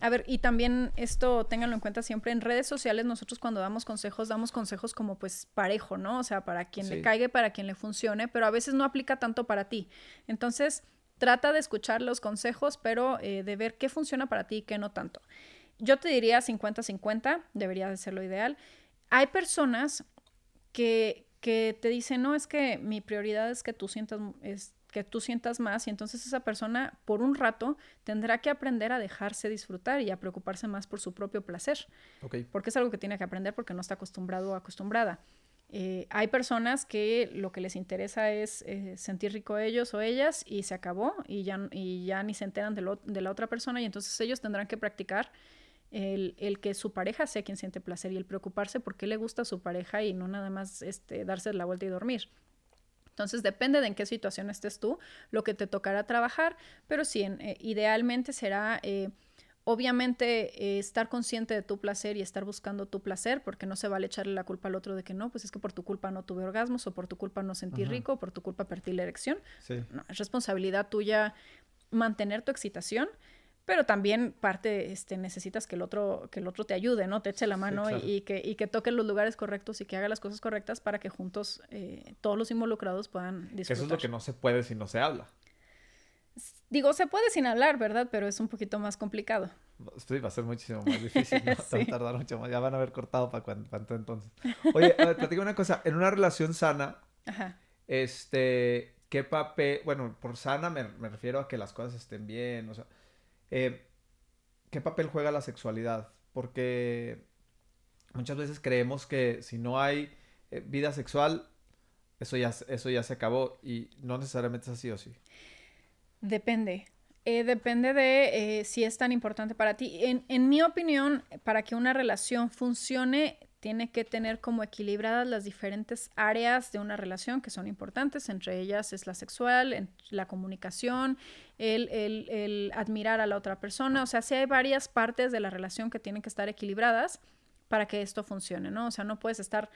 a ver, y también esto ténganlo en cuenta siempre, en redes sociales nosotros cuando damos consejos, damos consejos como pues parejo, ¿no? O sea, para quien le caiga, para quien le funcione, pero a veces no aplica tanto para ti. Entonces, trata de escuchar los consejos, pero eh, de ver qué funciona para ti y qué no tanto. Yo te diría 50-50, debería de ser lo ideal. Hay personas que, que te dice, no, es que mi prioridad es que tú sientas, es que tú sientas más y entonces esa persona por un rato tendrá que aprender a dejarse disfrutar y a preocuparse más por su propio placer. Porque es algo que tiene que aprender porque no está acostumbrado o acostumbrada. Eh, hay personas que lo que les interesa es eh, sentir rico ellos o ellas y se acabó y ya, y ya ni se enteran de, lo, de la otra persona y entonces ellos tendrán que practicar el, que su pareja sea quien siente placer y el preocuparse por qué le gusta a su pareja y no nada más este, darse la vuelta y dormir. Entonces depende de en qué situación estés tú, lo que te tocará trabajar, pero sí, eh, idealmente será... Eh, obviamente eh, estar consciente de tu placer y estar buscando tu placer, porque no se vale echarle la culpa al otro de que no, pues es que por tu culpa no tuve orgasmos o por tu culpa no sentí rico, o por tu culpa perdí la erección. No, es responsabilidad tuya mantener tu excitación pero también parte este, necesitas que el otro que el otro te ayude, ¿no? Te eche la mano y, que, y que toque los lugares correctos y que haga las cosas correctas para que juntos eh, todos los involucrados puedan disfrutar. Eso es lo que no se puede si no se habla. Digo, se puede sin hablar, ¿verdad? Pero es un poquito más complicado. Sí, va a ser muchísimo más difícil, ¿no? <laughs> Va a tardar mucho más. Ya van a haber cortado para cuánto entonces. Oye, a ver, platica una cosa. En una relación sana, este, ¿qué papel? Bueno, por sana me, refiero a que las cosas estén bien, o sea, eh, ¿qué papel juega la sexualidad? Porque muchas veces creemos que si no hay eh, vida sexual, eso ya, eso ya se acabó y no necesariamente es así o sí. Depende. Eh, depende de si es tan importante para ti. En, en, mi opinión, para que una relación funcione, tiene que tener como equilibradas las diferentes áreas de una relación que son importantes. Entre ellas es la sexual, la comunicación, el, el, el admirar a la otra persona. O sea, sí hay varias partes de la relación que tienen que estar equilibradas para que esto funcione, ¿no? O sea, no puedes estar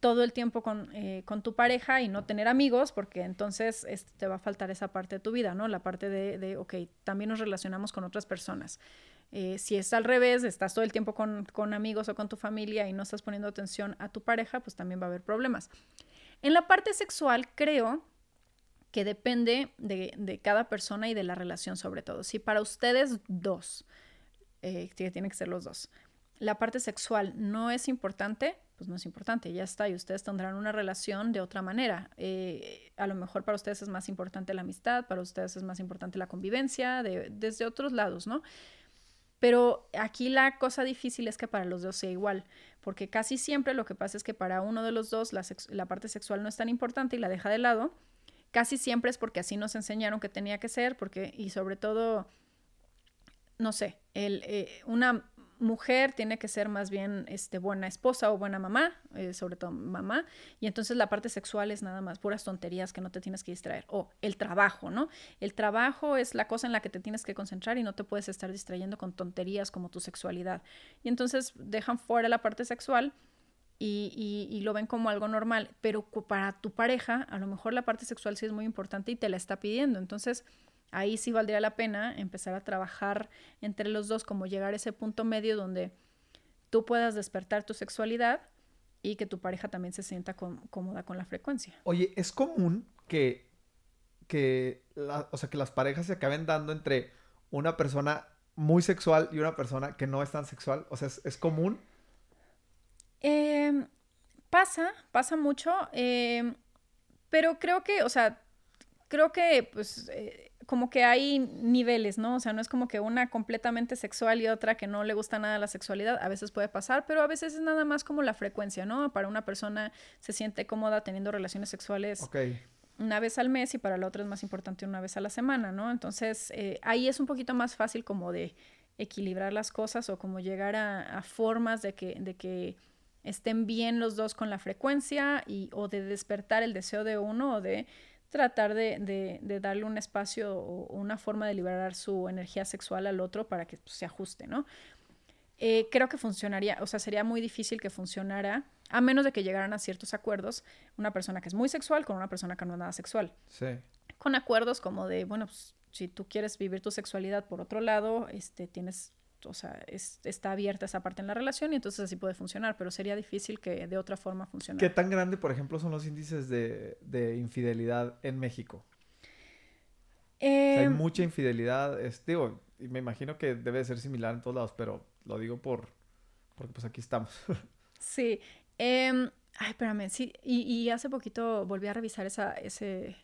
todo el tiempo eh, con, tu pareja y no tener amigos, porque entonces este, te va a faltar esa parte de tu vida, ¿no? La parte de, de ok, también nos relacionamos con otras personas. Eh, si es al revés, estás todo el tiempo con, amigos o con tu familia y no estás poniendo atención a tu pareja, pues también va a haber problemas. En la parte sexual, creo que depende de, cada persona y de la relación sobre todo. Si para ustedes dos, eh, tiene que ser los dos, la parte sexual no es importante, pues no es importante, ya está, y ustedes tendrán una relación de otra manera. Eh, a lo mejor para ustedes es más importante la amistad, para ustedes es más importante la convivencia, desde otros lados, ¿no? Pero aquí la cosa difícil es que para los dos sea igual, porque casi siempre lo que pasa es que para uno de los dos la, parte sexual no es tan importante y la deja de lado. Casi siempre es porque así nos enseñaron que tenía que ser, porque, y sobre todo, no sé, el, eh, una mujer tiene que ser más bien este, buena esposa o buena mamá, eh, sobre todo mamá, y entonces la parte sexual es nada más puras tonterías que no te tienes que distraer. O el trabajo, ¿no? El trabajo es la cosa en la que te tienes que concentrar y no te puedes estar distrayendo con tonterías como tu sexualidad. Y entonces dejan fuera la parte sexual. Y, y, lo ven como algo normal, pero para tu pareja a lo mejor la parte sexual sí es muy importante y te la está pidiendo. Entonces, ahí sí valdría la pena empezar a trabajar entre los dos, como llegar a ese punto medio donde tú puedas despertar tu sexualidad y que tu pareja también se sienta cómoda con la frecuencia. Oye, es común que, que, o sea, que las parejas se acaben dando entre una persona muy sexual y una persona que no es tan sexual. O sea, ¿es, común? Em, pasa, pasa mucho, em, pero creo que, o sea, creo que pues eh, como que hay niveles, ¿no? O sea, no es como que una completamente sexual y otra que no le gusta nada la sexualidad. A veces puede pasar, pero a veces es nada más como la frecuencia, ¿no? Para una persona se siente cómoda teniendo relaciones sexuales una vez al mes y para la otra es más importante una vez a la semana, ¿no? Entonces, eh, ahí es un poquito más fácil como de equilibrar las cosas o como llegar a, a formas de que, de que estén bien los dos con la frecuencia y o de despertar el deseo de uno o de tratar de, darle un espacio o una forma de liberar su energía sexual al otro para que pues, se ajuste, ¿no? Eh, creo que funcionaría, o sea, sería muy difícil que funcionara, a menos de que llegaran a ciertos acuerdos, una persona que es muy sexual con una persona que no es nada sexual. Sí. Con acuerdos como de, bueno, pues, si tú quieres vivir tu sexualidad por otro lado, este, tienes o sea, está abierta esa parte en la relación y entonces así puede funcionar, pero sería difícil que de otra forma funcionara. ¿Qué tan grande, por ejemplo, son los índices de, infidelidad en México? hay em, mucha infidelidad, es, digo, y me imagino que debe ser similar en todos lados, pero lo digo por, porque pues aquí estamos. <laughs> sí, em, ay, espérame, sí, y, y, hace poquito volví a revisar esa, ese,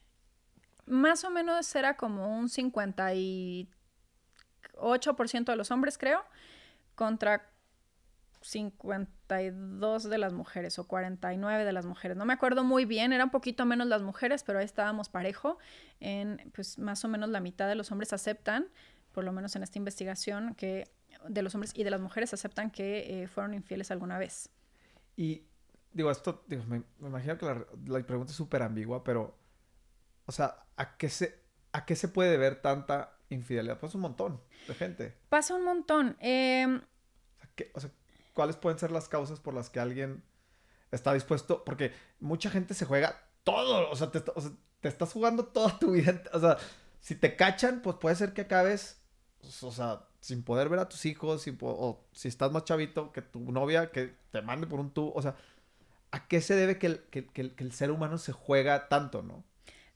más o menos era como un 50 y 8% de los hombres, creo, contra 52 de las mujeres o 49 de las mujeres. No me acuerdo muy bien, era un poquito menos las mujeres, pero ahí estábamos parejo. En, pues más o menos la mitad de los hombres aceptan, por lo menos en esta investigación, que de los hombres y de las mujeres aceptan que eh, fueron infieles alguna vez. Y digo, esto, me, imagino que la, la pregunta es súper ambigua, pero, o sea, ¿a qué, se, ¿a qué se puede ver tanta infidelidad pasa un montón de gente. Pasa un montón. Em, o, sea, ¿cuáles pueden ser las causas por las que alguien está dispuesto? Porque mucha gente se juega todo, o sea, te, estás jugando toda tu vida. O sea, si te cachan, pues puede ser que acabes, o sea, sin poder ver a tus hijos, o si estás más chavito, que tu novia que te mande por un tubo, o sea, ¿a qué se debe que el, que el ser humano se juega tanto, no?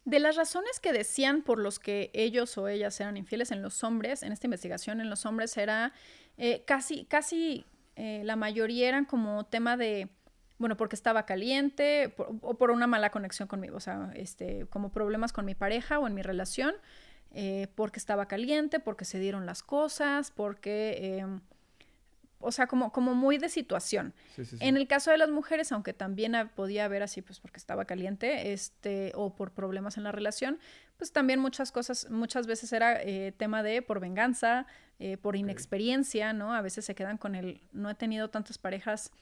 De las razones que decían por los que ellos o ellas eran infieles en los hombres, en esta investigación en los hombres era eh, casi, casi eh, la mayoría eran como tema de, bueno, porque estaba caliente o por una mala conexión conmigo, o sea, este, como problemas con mi pareja o en mi relación, eh, porque estaba caliente, porque se dieron las cosas, porque em, o sea, como, como muy de situación. En el caso de las mujeres, aunque también podía haber así, pues porque estaba caliente, este, o por problemas en la relación, pues también muchas cosas, muchas veces era eh, tema de por venganza, eh, por inexperiencia, ¿no? A veces se quedan con el, no he tenido tantas parejas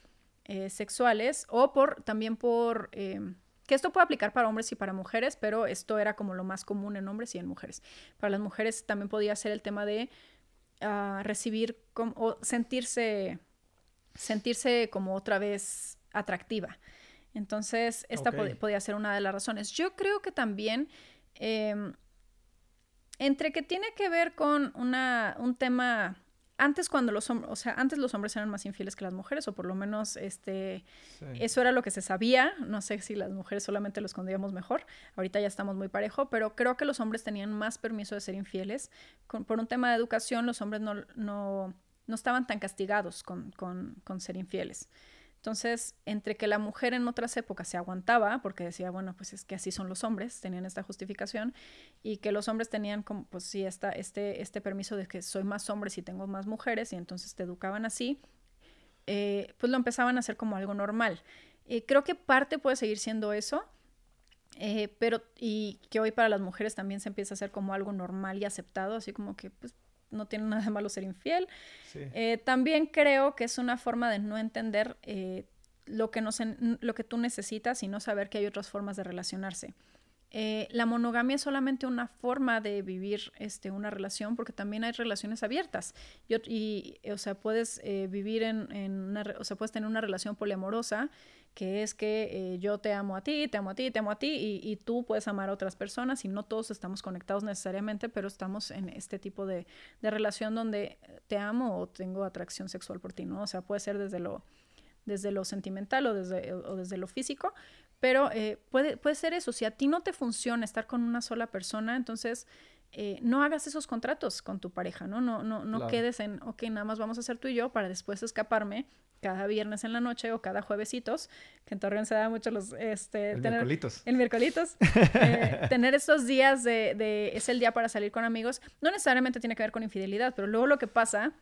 eh, sexuales, o por, también por, em, que esto puede aplicar para hombres y para mujeres, pero esto era como lo más común en hombres y en mujeres. Para las mujeres también podía ser el tema de recibir como, o sentirse, sentirse como otra vez atractiva. Entonces, esta podía ser una de las razones. Yo creo que también, em, entre que tiene que ver con una, un tema antes cuando los hombres, o sea, antes los hombres eran más infieles que las mujeres, o por lo menos este, eso era lo que se sabía. No sé si las mujeres solamente lo escondíamos mejor. Ahorita ya estamos muy parejo, pero creo que los hombres tenían más permiso de ser infieles. por un tema de educación, los hombres no, no, no estaban tan castigados con, con, con ser infieles. Entonces, entre que la mujer en otras épocas se aguantaba, porque decía, bueno, pues es que así son los hombres, tenían esta justificación, y que los hombres tenían como, pues sí, esta, este, este permiso de que soy más hombre si tengo más mujeres, y entonces te educaban así, eh, pues lo empezaban a hacer como algo normal. Eh, creo que parte puede seguir siendo eso, eh, pero, y que hoy para las mujeres también se empieza a hacer como algo normal y aceptado, así como que, pues, no tiene nada de malo ser infiel. Eh, también creo que es una forma de no entender eh, lo, que lo que tú necesitas y no saber que hay otras formas de relacionarse. Eh, la monogamia es solamente una forma de vivir este, una relación porque también hay relaciones abiertas. Y, o sea, puedes vivir en, en una, o sea, puedes tener una relación poliamorosa que es que eh, yo te amo a ti, te amo a ti, te amo a ti, y, tú puedes amar a otras personas y no todos estamos conectados necesariamente, pero estamos en este tipo de, relación donde te amo o tengo atracción sexual por ti, ¿no? O sea, puede ser desde lo, desde lo sentimental o desde, o desde lo físico, pero eh, puede, puede ser eso. Si a ti no te funciona estar con una sola persona, entonces... Eh, no hagas esos contratos con tu pareja, ¿no? No, no, no quedes en, ok, nada más vamos a hacer tú y yo para después escaparme cada viernes en la noche o cada juevesitos, que en Torreón se da mucho los... Este, el tener, El miércolitos. <laughs> Eh, tener estos días de, de, es el día para salir con amigos, no necesariamente tiene que ver con infidelidad, pero luego lo que pasa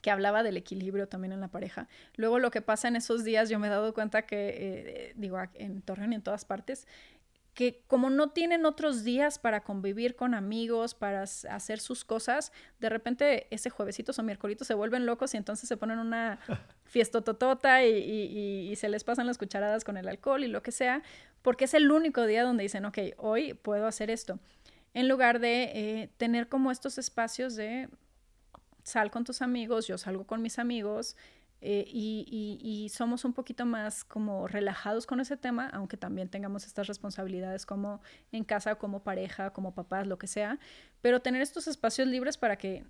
que hablaba del equilibrio también en la pareja. Luego lo que pasa en esos días, yo me he dado cuenta que, eh, digo, en Torreón y en todas partes, que como no tienen otros días para convivir con amigos, para hacer sus cosas, de repente ese juevesito o miércoles se vuelven locos y entonces se ponen una fiesta totota y, y, se les pasan las cucharadas con el alcohol y lo que sea, porque es el único día donde dicen, ok, hoy puedo hacer esto, en lugar de eh, tener como estos espacios de sal con tus amigos, yo salgo con mis amigos, eh, y, somos un poquito más como relajados con ese tema, aunque también tengamos estas responsabilidades como en casa, como pareja, como papás, lo que sea, pero tener estos espacios libres para que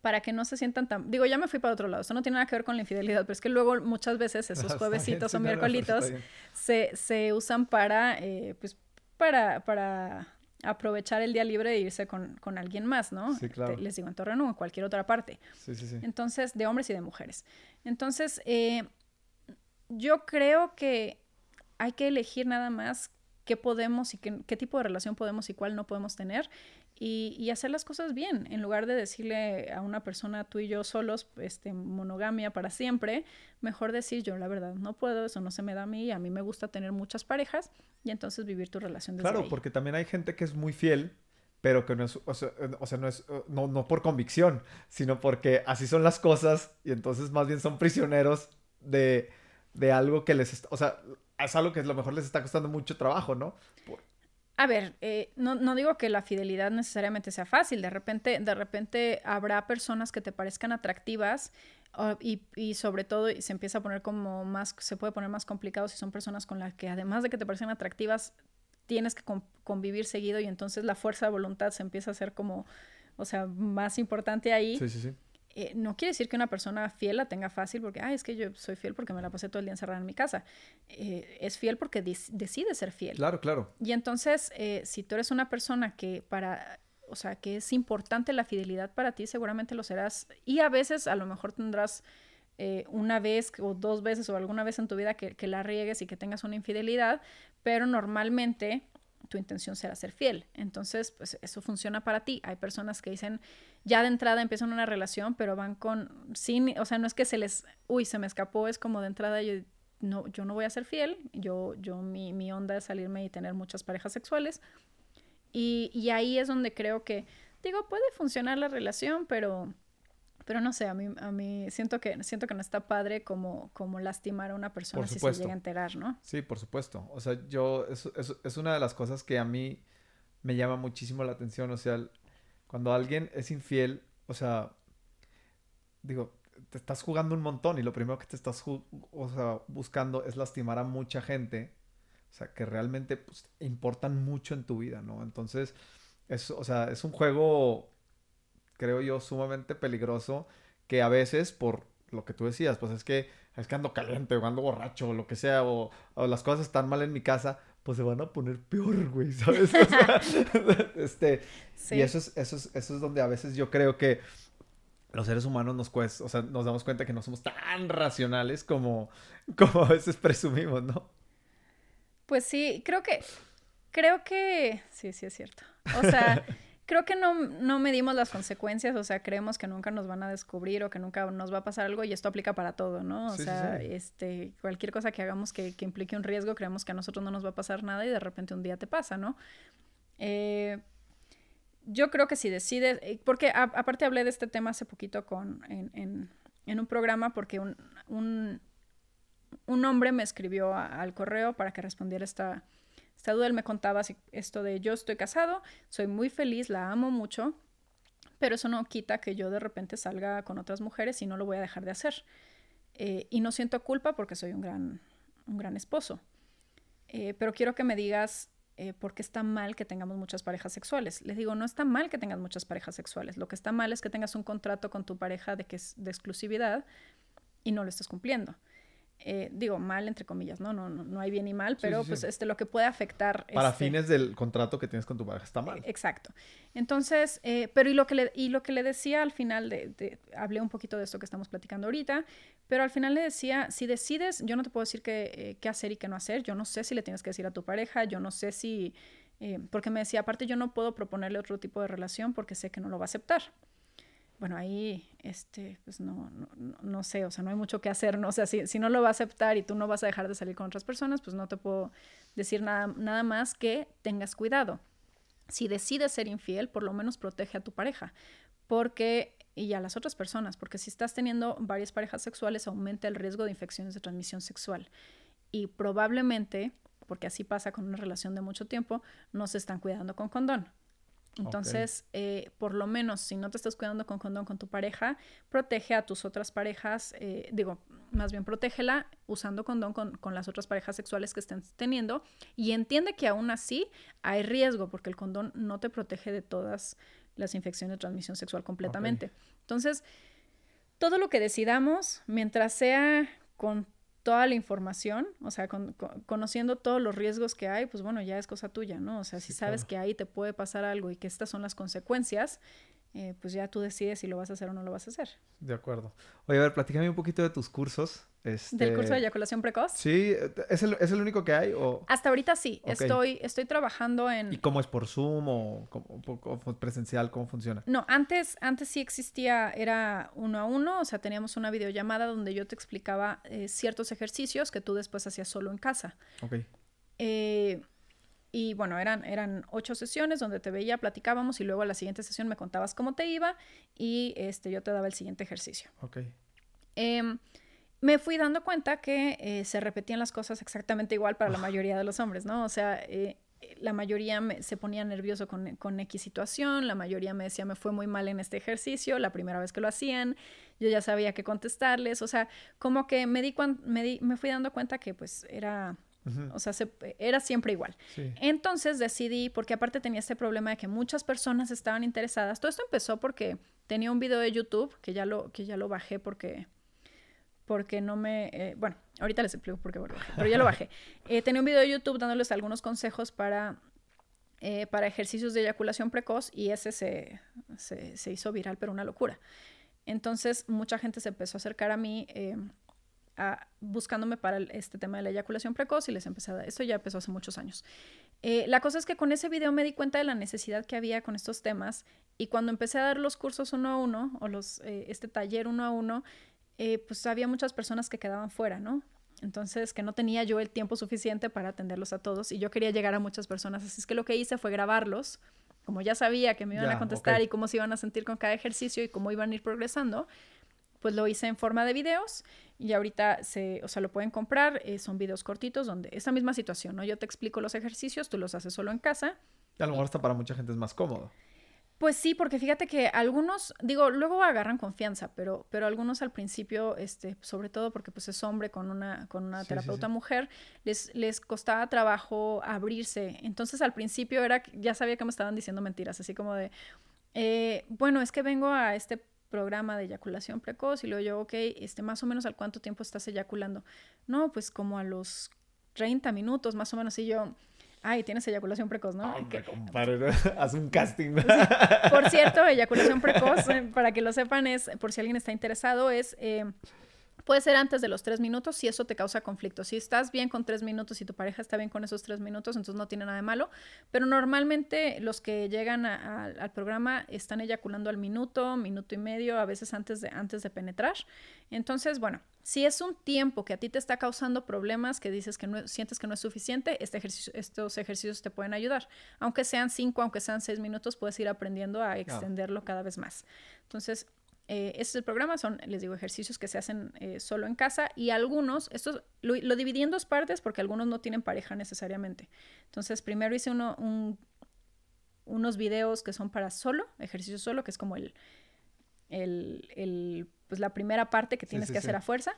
para que no se sientan tan... Digo, ya me fui para otro lado, eso no tiene nada que ver con la infidelidad, pero es que luego muchas veces <laughs> esos juevesitos o miércolitos se, se, usan para, eh, pues, para, para aprovechar el día libre de irse con, con alguien más, ¿no? Sí, claro. Les digo, en Torreón o en cualquier otra parte. Sí, sí, sí. Entonces, de hombres y de mujeres. Entonces, eh, yo creo que hay que elegir nada más qué podemos y qué, qué, tipo de relación podemos y cuál no podemos tener y, hacer las cosas bien, en lugar de decirle a una persona tú y yo solos, este, monogamia para siempre, mejor decir yo la verdad no puedo, eso no se me da a mí, a mí me gusta tener muchas parejas y entonces vivir tu relación desde Claro, porque también hay gente que es muy fiel, pero que no es, o sea, no es, no, no por convicción, sino porque así son las cosas y entonces más bien son prisioneros de, de algo que les, o sea, es algo que a lo mejor les está costando mucho trabajo, ¿no? A ver, eh, no, no, digo que la fidelidad necesariamente sea fácil. De repente, de repente habrá personas que te parezcan atractivas y, y, sobre todo se empieza a poner como más, se puede poner más complicado si son personas con las que además de que te parecen atractivas, tienes que convivir seguido y entonces la fuerza de voluntad se empieza a hacer como, o sea, más importante ahí. Sí, sí, sí. Eh, no quiere decir que una persona fiel la tenga fácil porque, es que yo soy fiel porque me la pasé todo el día encerrada en mi casa. Eh, es fiel porque decide ser fiel. Claro, claro. Y entonces, eh, si tú eres una persona que para, o sea, que es importante la fidelidad para ti, seguramente lo serás. Y a veces a lo mejor tendrás una vez o dos veces o alguna vez en tu vida que, que la riegues y que tengas una infidelidad, pero normalmente tu intención será ser fiel. Entonces, pues eso funciona para ti. Hay personas que dicen, ya de entrada empiezan una relación, pero van con, sin, o sea, no es que se les, uy, se me escapó, es como de entrada yo no, yo no voy a ser fiel, yo, yo, mi, mi onda es salirme y tener muchas parejas sexuales. Y, y ahí es donde creo que, digo, puede funcionar la relación, pero pero no sé, a mí, a mí siento que siento que no está padre como, como lastimar a una persona si se llega a enterar, ¿no? Sí, por supuesto. O sea, yo, es, es, es una de las cosas que a mí me llama muchísimo la atención. O sea, cuando alguien es infiel, o sea, digo, te estás jugando un montón y lo primero que te estás o sea, buscando es lastimar a mucha gente. O sea, que realmente pues, importan mucho en tu vida, ¿no? Entonces, es, o sea, es un juego creo yo, sumamente peligroso que a veces por lo que tú decías, pues es que es que ando caliente o ando borracho o lo que sea, o, las cosas están mal en mi casa, pues se van a poner peor, güey, <laughs> ¿sabes? <laughs> este, y eso es, eso, es, eso es donde a veces yo creo que los seres humanos nos cuesta, o sea, nos damos cuenta que no somos tan racionales como, <laughs> como a veces presumimos, ¿no? Pues sí, creo que, creo que, sí, sí es cierto. O sea, creo que no, no medimos las consecuencias, o sea, creemos que nunca nos van a descubrir o que nunca nos va a pasar algo y esto aplica para todo, ¿no? O sea, este, cualquier cosa que hagamos que, que, implique un riesgo, creemos que a nosotros no nos va a pasar nada y de repente un día te pasa, ¿no? Eh, yo creo que si decides, eh, porque aparte hablé de este tema hace poquito con, en, en, en un programa porque un, un, un hombre me escribió al correo para que respondiera esta esta él me contaba esto de yo estoy casado, soy muy feliz, la amo mucho, pero eso no quita que yo de repente salga con otras mujeres y no lo voy a dejar de hacer. Eh, y no siento culpa porque soy un gran, un gran esposo. Eh, pero quiero que me digas eh, por qué está mal que tengamos muchas parejas sexuales. Les digo, no está mal que tengas muchas parejas sexuales. Lo que está mal es que tengas un contrato con tu pareja de que es de exclusividad y no lo estés cumpliendo. Eh, digo, mal entre comillas, ¿no? No, no, no hay bien y mal, pero pues este, lo que puede afectar... Para este fines del contrato que tienes con tu pareja está mal. Exacto. Entonces, eh, pero y lo, que le, y lo que le decía al final, de, hablé un poquito de esto que estamos platicando ahorita, pero al final le decía, si decides, yo no te puedo decir qué, eh, qué hacer y qué no hacer, yo no sé si le tienes que decir a tu pareja, yo no sé si... porque me decía, aparte yo no puedo proponerle otro tipo de relación porque sé que no lo va a aceptar bueno, ahí, este, pues no, no, no, sé, o sea, no hay mucho que hacer, ¿no? Sea, si, si, no lo va a aceptar y tú no vas a dejar de salir con otras personas, pues no te puedo decir nada, nada más que tengas cuidado. Si decides ser infiel, por lo menos protege a tu pareja, porque, y a las otras personas, porque si estás teniendo varias parejas sexuales, aumenta el riesgo de infecciones de transmisión sexual. Y probablemente, porque así pasa con una relación de mucho tiempo, no se están cuidando con condón. Entonces, eh, por lo menos, si no te estás cuidando con condón con tu pareja, protege a tus otras parejas, eh, digo, más bien protégela usando condón con, con, las otras parejas sexuales que estén teniendo y entiende que aún así hay riesgo porque el condón no te protege de todas las infecciones de transmisión sexual completamente. Entonces, todo lo que decidamos, mientras sea con toda la información, o sea, conociendo todos los riesgos que hay, pues bueno, ya es cosa tuya, ¿no? O sea, si sabes que ahí te puede pasar algo y que estas son las consecuencias, eh, pues ya tú decides si lo vas a hacer o no lo vas a hacer. De acuerdo. Oye, a ver, platícame un poquito de tus cursos. Este... ¿Del curso de eyaculación precoz? Sí, ¿es el, ¿es el único que hay? O... Hasta ahorita sí, estoy, estoy trabajando en... ¿Y cómo es por Zoom o, presencial? ¿Cómo funciona? No, antes, antes sí existía, era uno a uno, o sea, teníamos una videollamada donde yo te explicaba eh, ciertos ejercicios que tú después hacías solo en casa. Ok. Eh, y bueno, eran, eran ocho sesiones donde te veía, platicábamos y luego a la siguiente sesión me contabas cómo te iba y este, yo te daba el siguiente ejercicio. Ok. Em, me fui dando cuenta que eh, se repetían las cosas exactamente igual para la mayoría de los hombres, ¿no? O sea, eh, la mayoría se ponía nervioso con, con, X situación, la mayoría me decía me fue muy mal en este ejercicio, la primera vez que lo hacían, yo ya sabía qué contestarles, o sea, como que me, di, me, di, me fui dando cuenta que pues era o sea, era siempre igual. Entonces decidí, porque aparte tenía este problema de que muchas personas estaban interesadas. Todo esto empezó porque tenía un video de YouTube que ya lo, que ya lo bajé porque, porque no me... Eh, bueno, ahorita les explico por qué pero ya lo bajé. <laughs> Eh, tenía un video de YouTube dándoles algunos consejos para, eh, para ejercicios de eyaculación precoz y ese se, se, se, hizo viral, pero una locura. Entonces mucha gente se empezó a acercar a mí buscándome para este tema de la eyaculación precoz y les empecé a dar, esto ya empezó hace muchos años. Eh, la cosa es que con ese video me di cuenta de la necesidad que había con estos temas y cuando empecé a dar los cursos uno a uno o los, eh, este taller uno a uno, eh, pues había muchas personas que quedaban fuera, ¿no? Entonces, que no tenía yo el tiempo suficiente para atenderlos a todos y yo quería llegar a muchas personas. Así es que lo que hice fue grabarlos, como ya sabía que me iban a contestar y cómo se iban a sentir con cada ejercicio y cómo iban a ir progresando, pues lo hice en forma de videos y ahorita se, o sea, lo pueden comprar, eh, son videos cortitos donde esa misma situación, ¿no? Yo te explico los ejercicios, tú los haces solo en casa. Y a lo mejor hasta para mucha gente es más cómodo. Pues sí, porque fíjate que algunos, digo, luego agarran confianza, pero, pero algunos al principio, este, sobre todo porque pues es hombre con una, con una terapeuta mujer, les, les costaba trabajo abrirse. Entonces al principio era, ya sabía que me estaban diciendo mentiras, así como de, eh, bueno, es que vengo a este programa de eyaculación precoz y luego yo, ok, este, más o menos al cuánto tiempo estás eyaculando. No, pues como a los 30 minutos más o menos y yo, ay, tienes eyaculación precoz, ¿no? <laughs> haz un casting. Por cierto, eyaculación precoz, eh, para que lo sepan, es, por si alguien está interesado, es... Eh, Puede ser antes de los tres minutos si eso te causa conflicto. Si estás bien con tres minutos y tu pareja está bien con esos tres minutos, entonces no tiene nada de malo. Pero normalmente los que llegan al programa están eyaculando al minuto, minuto y medio, a veces antes de, antes de penetrar. Entonces, bueno, si es un tiempo que a ti te está causando problemas, que dices que no, sientes que no es suficiente, este ejercicio, estos ejercicios te pueden ayudar. Aunque sean cinco, aunque sean seis minutos, puedes ir aprendiendo a extenderlo cada vez más. Entonces, eh, este es el programa, son, les digo, ejercicios que se hacen eh, solo en casa y algunos, esto lo, dividí en dos partes porque algunos no tienen pareja necesariamente. Entonces, primero hice uno, unos videos que son para solo, ejercicio solo, que es como el, el, pues la primera parte que tienes que hacer a fuerza.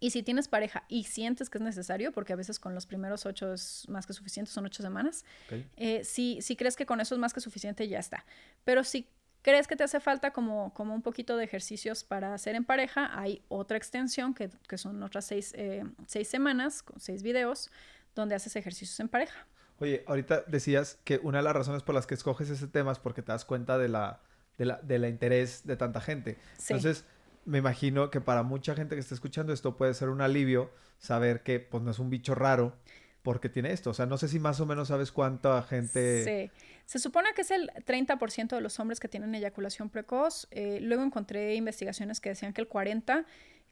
Y si tienes pareja y sientes que es necesario, porque a veces con los primeros ocho es más que suficiente, son ocho semanas, eh, si, si crees que con eso es más que suficiente, ya está. Pero si crees que te hace falta como, como un poquito de ejercicios para hacer en pareja, hay otra extensión que, que son otras seis, eh, seis semanas, con seis videos, donde haces ejercicios en pareja. Oye, ahorita decías que una de las razones por las que escoges ese tema es porque te das cuenta de la, de la, de la interés de tanta gente. Entonces, me imagino que para mucha gente que está escuchando esto puede ser un alivio saber que pues no es un bicho raro porque tiene esto. O sea, no sé si más o menos sabes cuánta gente... Sí. Se supone que es el 30% de los hombres que tienen eyaculación precoz. Eh, luego encontré investigaciones que decían que el 40%.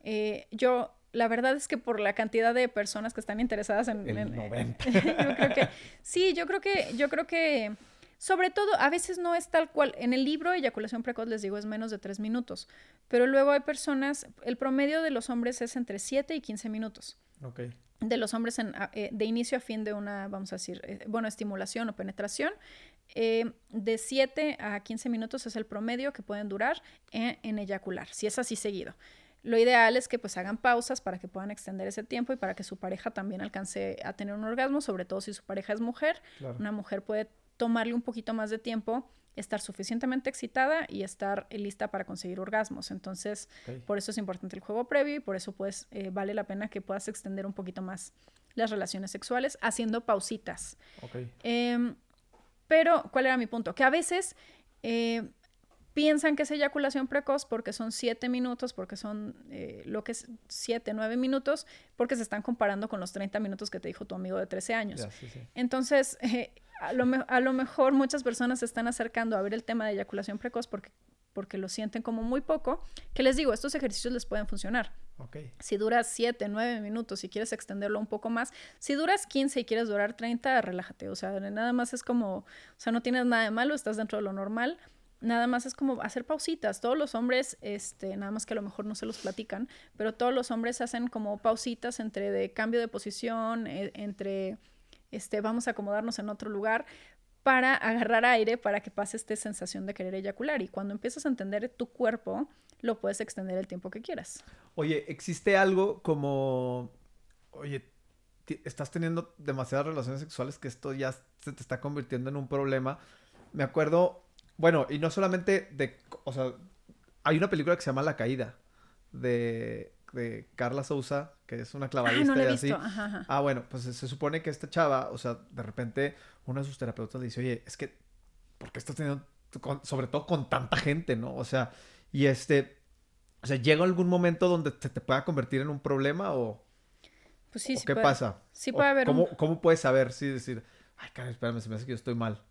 Eh, yo, la verdad es que por la cantidad de personas que están interesadas en... El 90. <laughs> yo creo que... Sí, yo creo que... Yo creo que... Sobre todo, a veces no es tal cual. En el libro, eyaculación precoz, les digo, es menos de 3 minutos. Pero luego hay personas, el promedio de los hombres es entre 7 y 15 minutos. Ok de los hombres en, eh, de inicio a fin de una, vamos a decir, eh, bueno, estimulación o penetración. Eh, de 7 a 15 minutos es el promedio que pueden durar en, eyacular, si es así seguido. Lo ideal es que pues hagan pausas para que puedan extender ese tiempo y para que su pareja también alcance a tener un orgasmo, sobre todo si su pareja es mujer. Una mujer puede tomarle un poquito más de tiempo estar suficientemente excitada y estar lista para conseguir orgasmos. Entonces, por eso es importante el juego previo y por eso pues eh, vale la pena que puedas extender un poquito más las relaciones sexuales haciendo pausitas. Em, pero, ¿cuál era mi punto? Que a veces eh, piensan que es eyaculación precoz porque son siete minutos, porque son eh, lo que es siete, nueve minutos, porque se están comparando con los 30 minutos que te dijo tu amigo de 13 años. Entonces, <laughs> a lo, a lo mejor muchas personas se están acercando a ver el tema de eyaculación precoz porque, porque lo sienten como muy poco, que les digo, estos ejercicios les pueden funcionar. Si duras 7, 9 minutos y quieres extenderlo un poco más, si duras 15 y quieres durar 30, relájate, o sea, nada más es como, o sea, no tienes nada de malo, estás dentro de lo normal. Nada más es como hacer pausitas. Todos los hombres, este, nada más que a lo mejor no se los platican, pero todos los hombres hacen como pausitas entre de cambio de posición, e, entre este, vamos a acomodarnos en otro lugar para agarrar aire para que pase esta sensación de querer eyacular. Y cuando empiezas a entender tu cuerpo, lo puedes extender el tiempo que quieras. Oye, ¿existe algo como, oye, estás teniendo demasiadas relaciones sexuales que esto ya se te está convirtiendo en un problema? Me acuerdo, bueno, y no solamente de, o sea, hay una película que se llama La Caída de, de Carla Souza, que es una ah, clavadista y así. Ah, bueno, pues se, supone que esta chava, o sea, de repente uno de sus terapeutas le dice, oye, es que, ¿por qué estás teniendo, sobre todo con tanta gente, ¿no? O sea, y este, o sea, ¿llega algún momento donde te, te pueda convertir en un problema o... Pues sí, ¿Qué pasa? Sí puede haber ¿cómo, ¿Cómo puedes saber? Sí, decir, ay, cara, espérame, se me hace que yo estoy mal.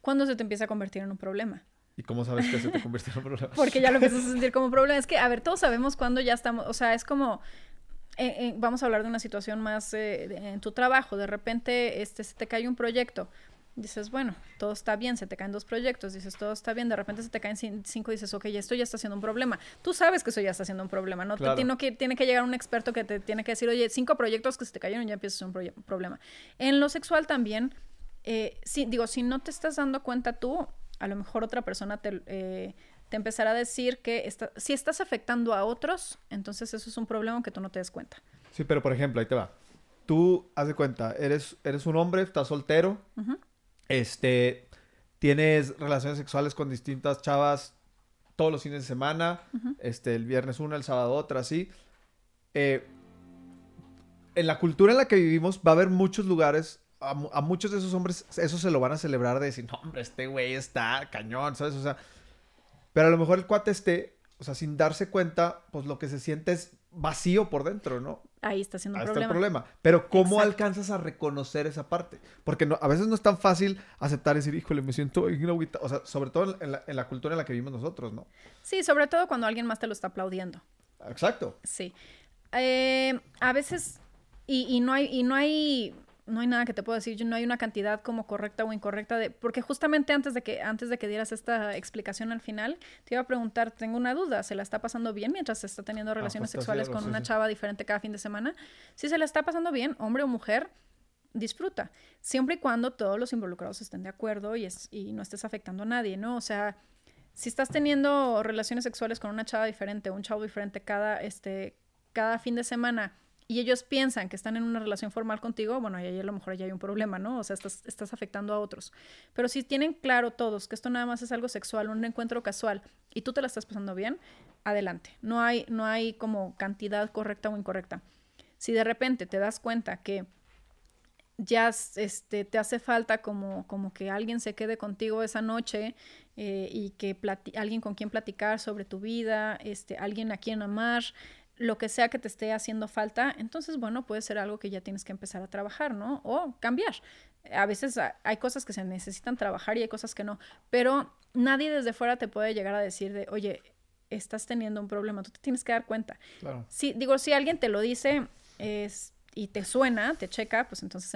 ¿Cuándo se te empieza a convertir en un problema? ¿Y cómo sabes que se te convierte en un problema? <laughs> Porque ya lo empiezas a <laughs> sentir como un problema. Es que, a ver, todos sabemos cuándo ya estamos, o sea, es como, eh, eh, vamos a hablar de una situación más eh, en tu trabajo, de repente este, se te cae un proyecto, dices, bueno, todo está bien, se te caen dos proyectos, dices, todo está bien, de repente se te caen cinco, dices, ok, esto ya está siendo un problema. Tú sabes que eso ya está siendo un problema, ¿no? Claro. que, tiene que llegar un experto que te tiene que decir, oye, cinco proyectos que se te cayeron ya empieza a ser un problema. En lo sexual también, sí, digo, si no te estás dando cuenta tú, a lo mejor otra persona te, eh, te empezará a decir que si estás afectando a otros, entonces eso es un problema que tú no te des cuenta. Sí, pero por ejemplo, ahí te va. Tú, haz de cuenta, eres, eres un hombre, estás soltero, este, tienes relaciones sexuales con distintas chavas todos los fines de semana, este, el viernes una, el sábado otra, así. Eh, en la cultura en la que vivimos va a haber muchos lugares a, muchos de esos hombres eso se lo van a celebrar de decir, no, hombre, este güey está cañón, ¿sabes? O sea, pero a lo mejor el cuate esté, o sea, sin darse cuenta, pues lo que se siente es vacío por dentro, ¿no? Ahí está siendo un Ahí problema. Está el problema. Pero ¿cómo alcanzas a reconocer esa parte? Porque no, a veces no es tan fácil aceptar y decir, híjole, me siento O sea, sobre todo en la, en la cultura en la que vivimos nosotros, ¿no? Sí, sobre todo cuando alguien más te lo está aplaudiendo. Exacto. Sí. Eh, a veces, y, y, no hay, y no hay no hay nada que te pueda decir, no hay una cantidad como correcta o incorrecta de, porque justamente antes de que antes de que dieras esta explicación al final, te iba a preguntar, tengo una duda, ¿se la está pasando bien mientras está teniendo ah, relaciones pues, sexuales con una chava diferente cada fin de semana? Si se la está pasando bien, hombre o mujer, disfruta, siempre y cuando todos los involucrados estén de acuerdo y es y no estés afectando a nadie, ¿no? O sea, si estás teniendo relaciones sexuales con una chava diferente, un chavo diferente cada este cada fin de semana, y ellos piensan que están en una relación formal contigo, bueno, ahí a lo mejor ya hay un problema, ¿no? O sea, estás, estás afectando a otros. Pero si tienen claro todos que esto nada más es algo sexual, un encuentro casual, y tú te la estás pasando bien, adelante. No hay, no hay como cantidad correcta o incorrecta. Si de repente te das cuenta que ya este, te hace falta como, como que alguien se quede contigo esa noche eh, y que alguien con quien platicar sobre tu vida, este, alguien a quien amar, lo que sea que te esté haciendo falta, entonces, bueno, puede ser algo que ya tienes que empezar a trabajar, ¿no? O cambiar. A veces hay cosas que se necesitan trabajar y hay cosas que no, pero nadie desde fuera te puede llegar a decir de, oye, estás teniendo un problema, tú te tienes que dar cuenta. Claro. Si, digo, si alguien te lo dice, es y te suena, te checa, pues entonces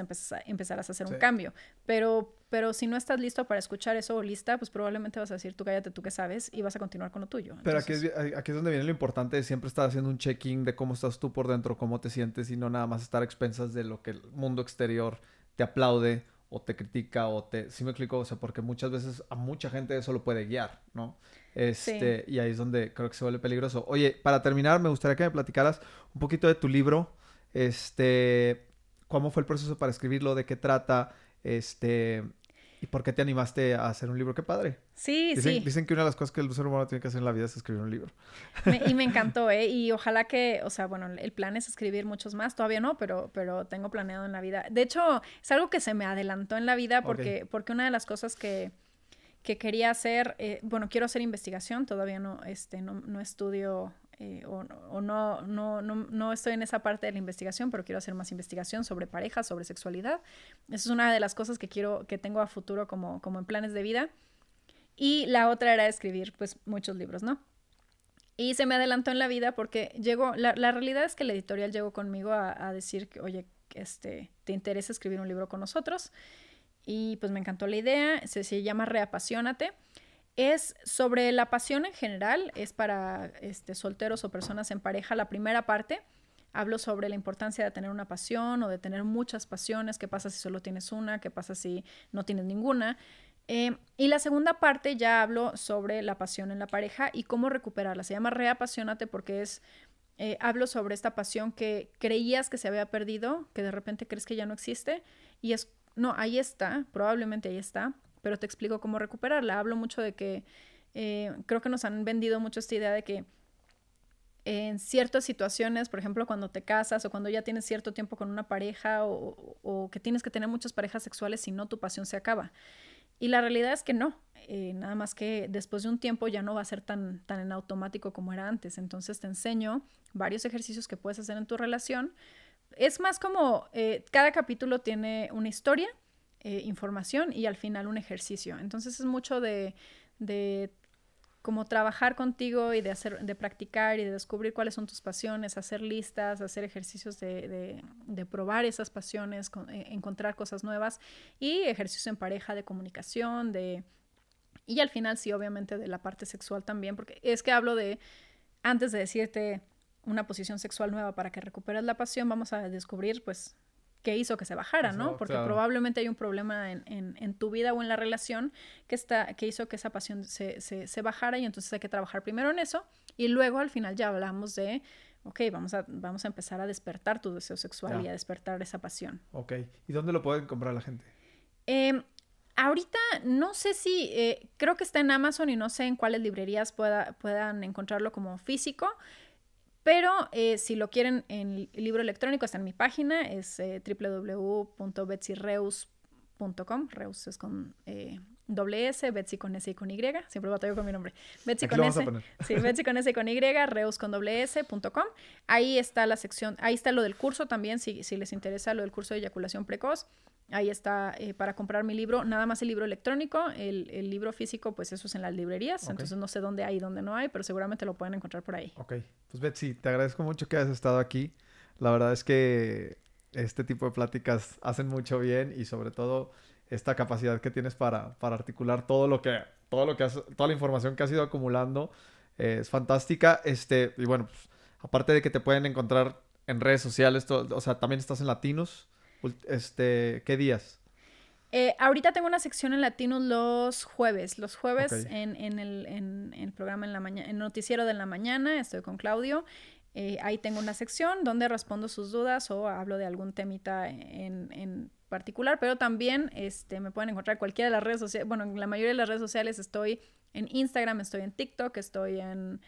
empezarás a hacer un cambio. Pero, pero si no estás listo para escuchar eso o lista, pues probablemente vas a decir, tú cállate, tú que sabes, y vas a continuar con lo tuyo. Pero aquí, es, aquí es donde viene lo importante de siempre estar haciendo un check-in de cómo estás tú por dentro, cómo te sientes, y no nada más estar a expensas de lo que el mundo exterior te aplaude o te critica o te... ¿Sí me explico? O sea, porque muchas veces a mucha gente eso lo puede guiar, ¿no? Este, Y ahí es donde creo que se vuelve peligroso. Oye, para terminar, me gustaría que me platicaras un poquito de tu libro. Este, ¿cómo fue el proceso para escribirlo? ¿De qué trata? Este, ¿y por qué te animaste a hacer un libro? ¡Qué padre! Sí, dicen, sí. Dicen que una de las cosas que el ser humano tiene que hacer en la vida es escribir un libro. y me <laughs> encantó, ¿eh? Y ojalá que, o sea, bueno, el plan es escribir muchos más. Todavía no, pero, pero tengo planeado en la vida. De hecho, es algo que se me adelantó en la vida porque, porque una de las cosas que, que quería hacer, eh, bueno, quiero hacer investigación, todavía no, este, no, no estudio eh, o, no, no, no, no, estoy en esa parte de la investigación, pero quiero hacer más investigación sobre parejas, sobre sexualidad. Esa es una de las cosas que quiero, que tengo a futuro como, como en planes de vida. Y la otra era escribir, pues, muchos libros, ¿no? Y se me adelantó en la vida porque llegó, la, la realidad es que la editorial llegó conmigo a, a decir que, oye, este, ¿te interesa escribir un libro con nosotros? Y pues me encantó la idea, se, se llama Reapasionate. Es sobre la pasión en general, es para este, solteros o personas en pareja. La primera parte hablo sobre la importancia de tener una pasión o de tener muchas pasiones, qué pasa si solo tienes una, qué pasa si no tienes ninguna. Eh, y la segunda parte ya hablo sobre la pasión en la pareja y cómo recuperarla. Se llama Reapasionate porque es, eh, hablo sobre esta pasión que creías que se había perdido, que de repente crees que ya no existe y es, no, ahí está, probablemente ahí está, pero te explico cómo recuperarla. Hablo mucho de que eh, creo que nos han vendido mucho esta idea de que en ciertas situaciones, por ejemplo, cuando te casas o cuando ya tienes cierto tiempo con una pareja o, que tienes que tener muchas parejas sexuales, si no, tu pasión se acaba. Y la realidad es que no, eh, nada más que después de un tiempo ya no va a ser tan, tan en automático como era antes. Entonces te enseño varios ejercicios que puedes hacer en tu relación. Es más como eh, cada capítulo tiene una historia, eh, información y al final un ejercicio. Entonces es mucho de, de como trabajar contigo y de hacer, de practicar y de descubrir cuáles son tus pasiones, hacer listas, hacer ejercicios de, de, probar esas pasiones, eh, encontrar cosas nuevas y ejercicios en pareja de comunicación, de y al final sí, obviamente de la parte sexual también, porque es que hablo de antes de decirte una posición sexual nueva para que recuperes la pasión, vamos a descubrir pues que hizo que se bajara, ¿no? Porque probablemente hay un problema en, en, tu vida o en la relación que, está, que hizo que esa pasión se, se, se, bajara y entonces hay que trabajar primero en eso y luego al final ya hablamos de, ok, vamos a, vamos a empezar a despertar tu deseo sexual y a despertar esa pasión. Ok, ¿y dónde lo pueden comprar la gente? Eh, ahorita no sé si, eh, creo que está en Amazon y no sé en cuáles librerías pueda, puedan encontrarlo como físico. Pero eh, si lo quieren en libro electrónico, está en mi página, es eh, www.betsyreus.com. Reus es con eh, doble S, Betsy con S y con Y. Siempre batallo con mi nombre. Betsy con S. Sí, Betsy con S y con Y, Reus con doble S.com. Ahí está la sección, ahí está lo del curso también, si, si les interesa lo del curso de eyaculación precoz. Ahí está eh, para comprar mi libro, nada más el libro electrónico, el, el libro físico, pues eso es en las librerías, entonces no sé dónde hay y dónde no hay, pero seguramente lo pueden encontrar por ahí. Ok, pues Betsy, te agradezco mucho que hayas estado aquí. La verdad es que este tipo de pláticas hacen mucho bien y sobre todo esta capacidad que tienes para, para articular todo lo que, todo lo que has, toda la información que has ido acumulando eh, es fantástica. Este, y bueno, pues, aparte de que te pueden encontrar en redes sociales, o sea, también estás en Latinos. Este, ¿qué días? Eh, ahorita tengo una sección en Latinos los jueves. Los jueves en, en, el, en, el, programa en la mañana, en Noticiero de la Mañana, estoy con Claudio. Eh, ahí tengo una sección donde respondo sus dudas o hablo de algún temita en, en particular, pero también este, me pueden encontrar cualquiera de las redes sociales. Bueno, en la mayoría de las redes sociales estoy en Instagram, estoy en TikTok, estoy en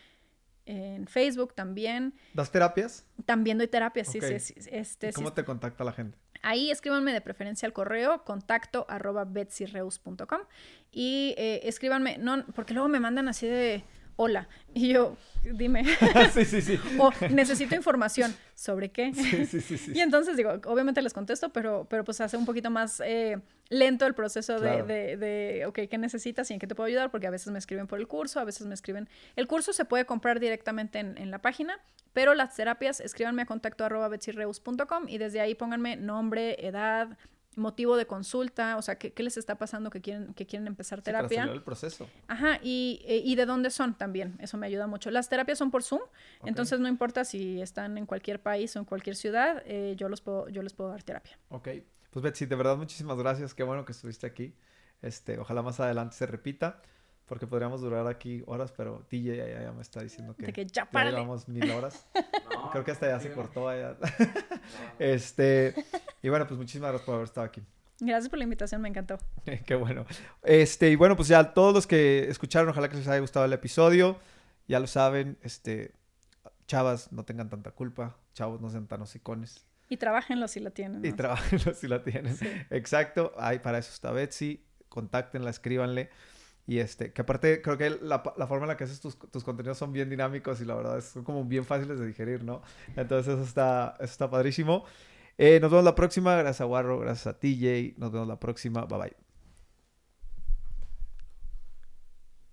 en Facebook también. ¿Das terapias? También doy terapias, sí, sí, Este, ¿Cómo te contacta la gente? Ahí escríbanme de preferencia al correo contacto arroba betsyreus.com y eh, escríbanme, no, porque luego me mandan así de hola. Y yo, dime. <laughs> sí, sí, sí. o necesito información. ¿Sobre qué? Sí, sí, sí, <laughs> Y entonces digo, obviamente les contesto, pero, pero pues hace un poquito más eh, lento el proceso de, de, de, ok, ¿qué necesitas y en qué te puedo ayudar? Porque a veces me escriben por el curso, a veces me escriben... El curso se puede comprar directamente en, en la página, pero las terapias, escríbanme a contacto arroba y desde ahí pónganme nombre, edad, motivo de consulta, o sea, qué, qué les está pasando que quieren, que quieren empezar terapia. Sí, el proceso. Ajá, y, e, y, de dónde son también, eso me ayuda mucho. Las terapias son por Zoom, entonces no importa si están en cualquier país o en cualquier ciudad, eh, yo, los puedo, yo les puedo dar terapia. Ok, pues Betsy, de verdad muchísimas gracias, qué bueno que estuviste aquí. Este, ojalá más adelante se repita porque podríamos durar aquí horas, pero DJ ya, me está diciendo que, que ya, ya, llevamos mil horas. <laughs> Creo que hasta ya se cortó allá. este, y bueno, pues muchísimas gracias por haber estado aquí. Gracias por la invitación, me encantó. <laughs> Qué bueno. Este, y bueno, pues ya todos los que escucharon, ojalá que les haya gustado el episodio. Ya lo saben, este, chavas, no tengan tanta culpa, chavos, no sean tan hocicones. Y trabajenlo si la tienen. Y trabajenlo si la tienen. Exacto, ahí para eso está Betsy. Contáctenla, escríbanle. Y este, que aparte creo que la, la forma en la que haces tus, tus, contenidos son bien dinámicos y la verdad son como bien fáciles de digerir, ¿no? Entonces eso está, eso está padrísimo. Eh, nos vemos la próxima. Gracias a Warro, gracias a TJ. Nos vemos la próxima. Bye bye.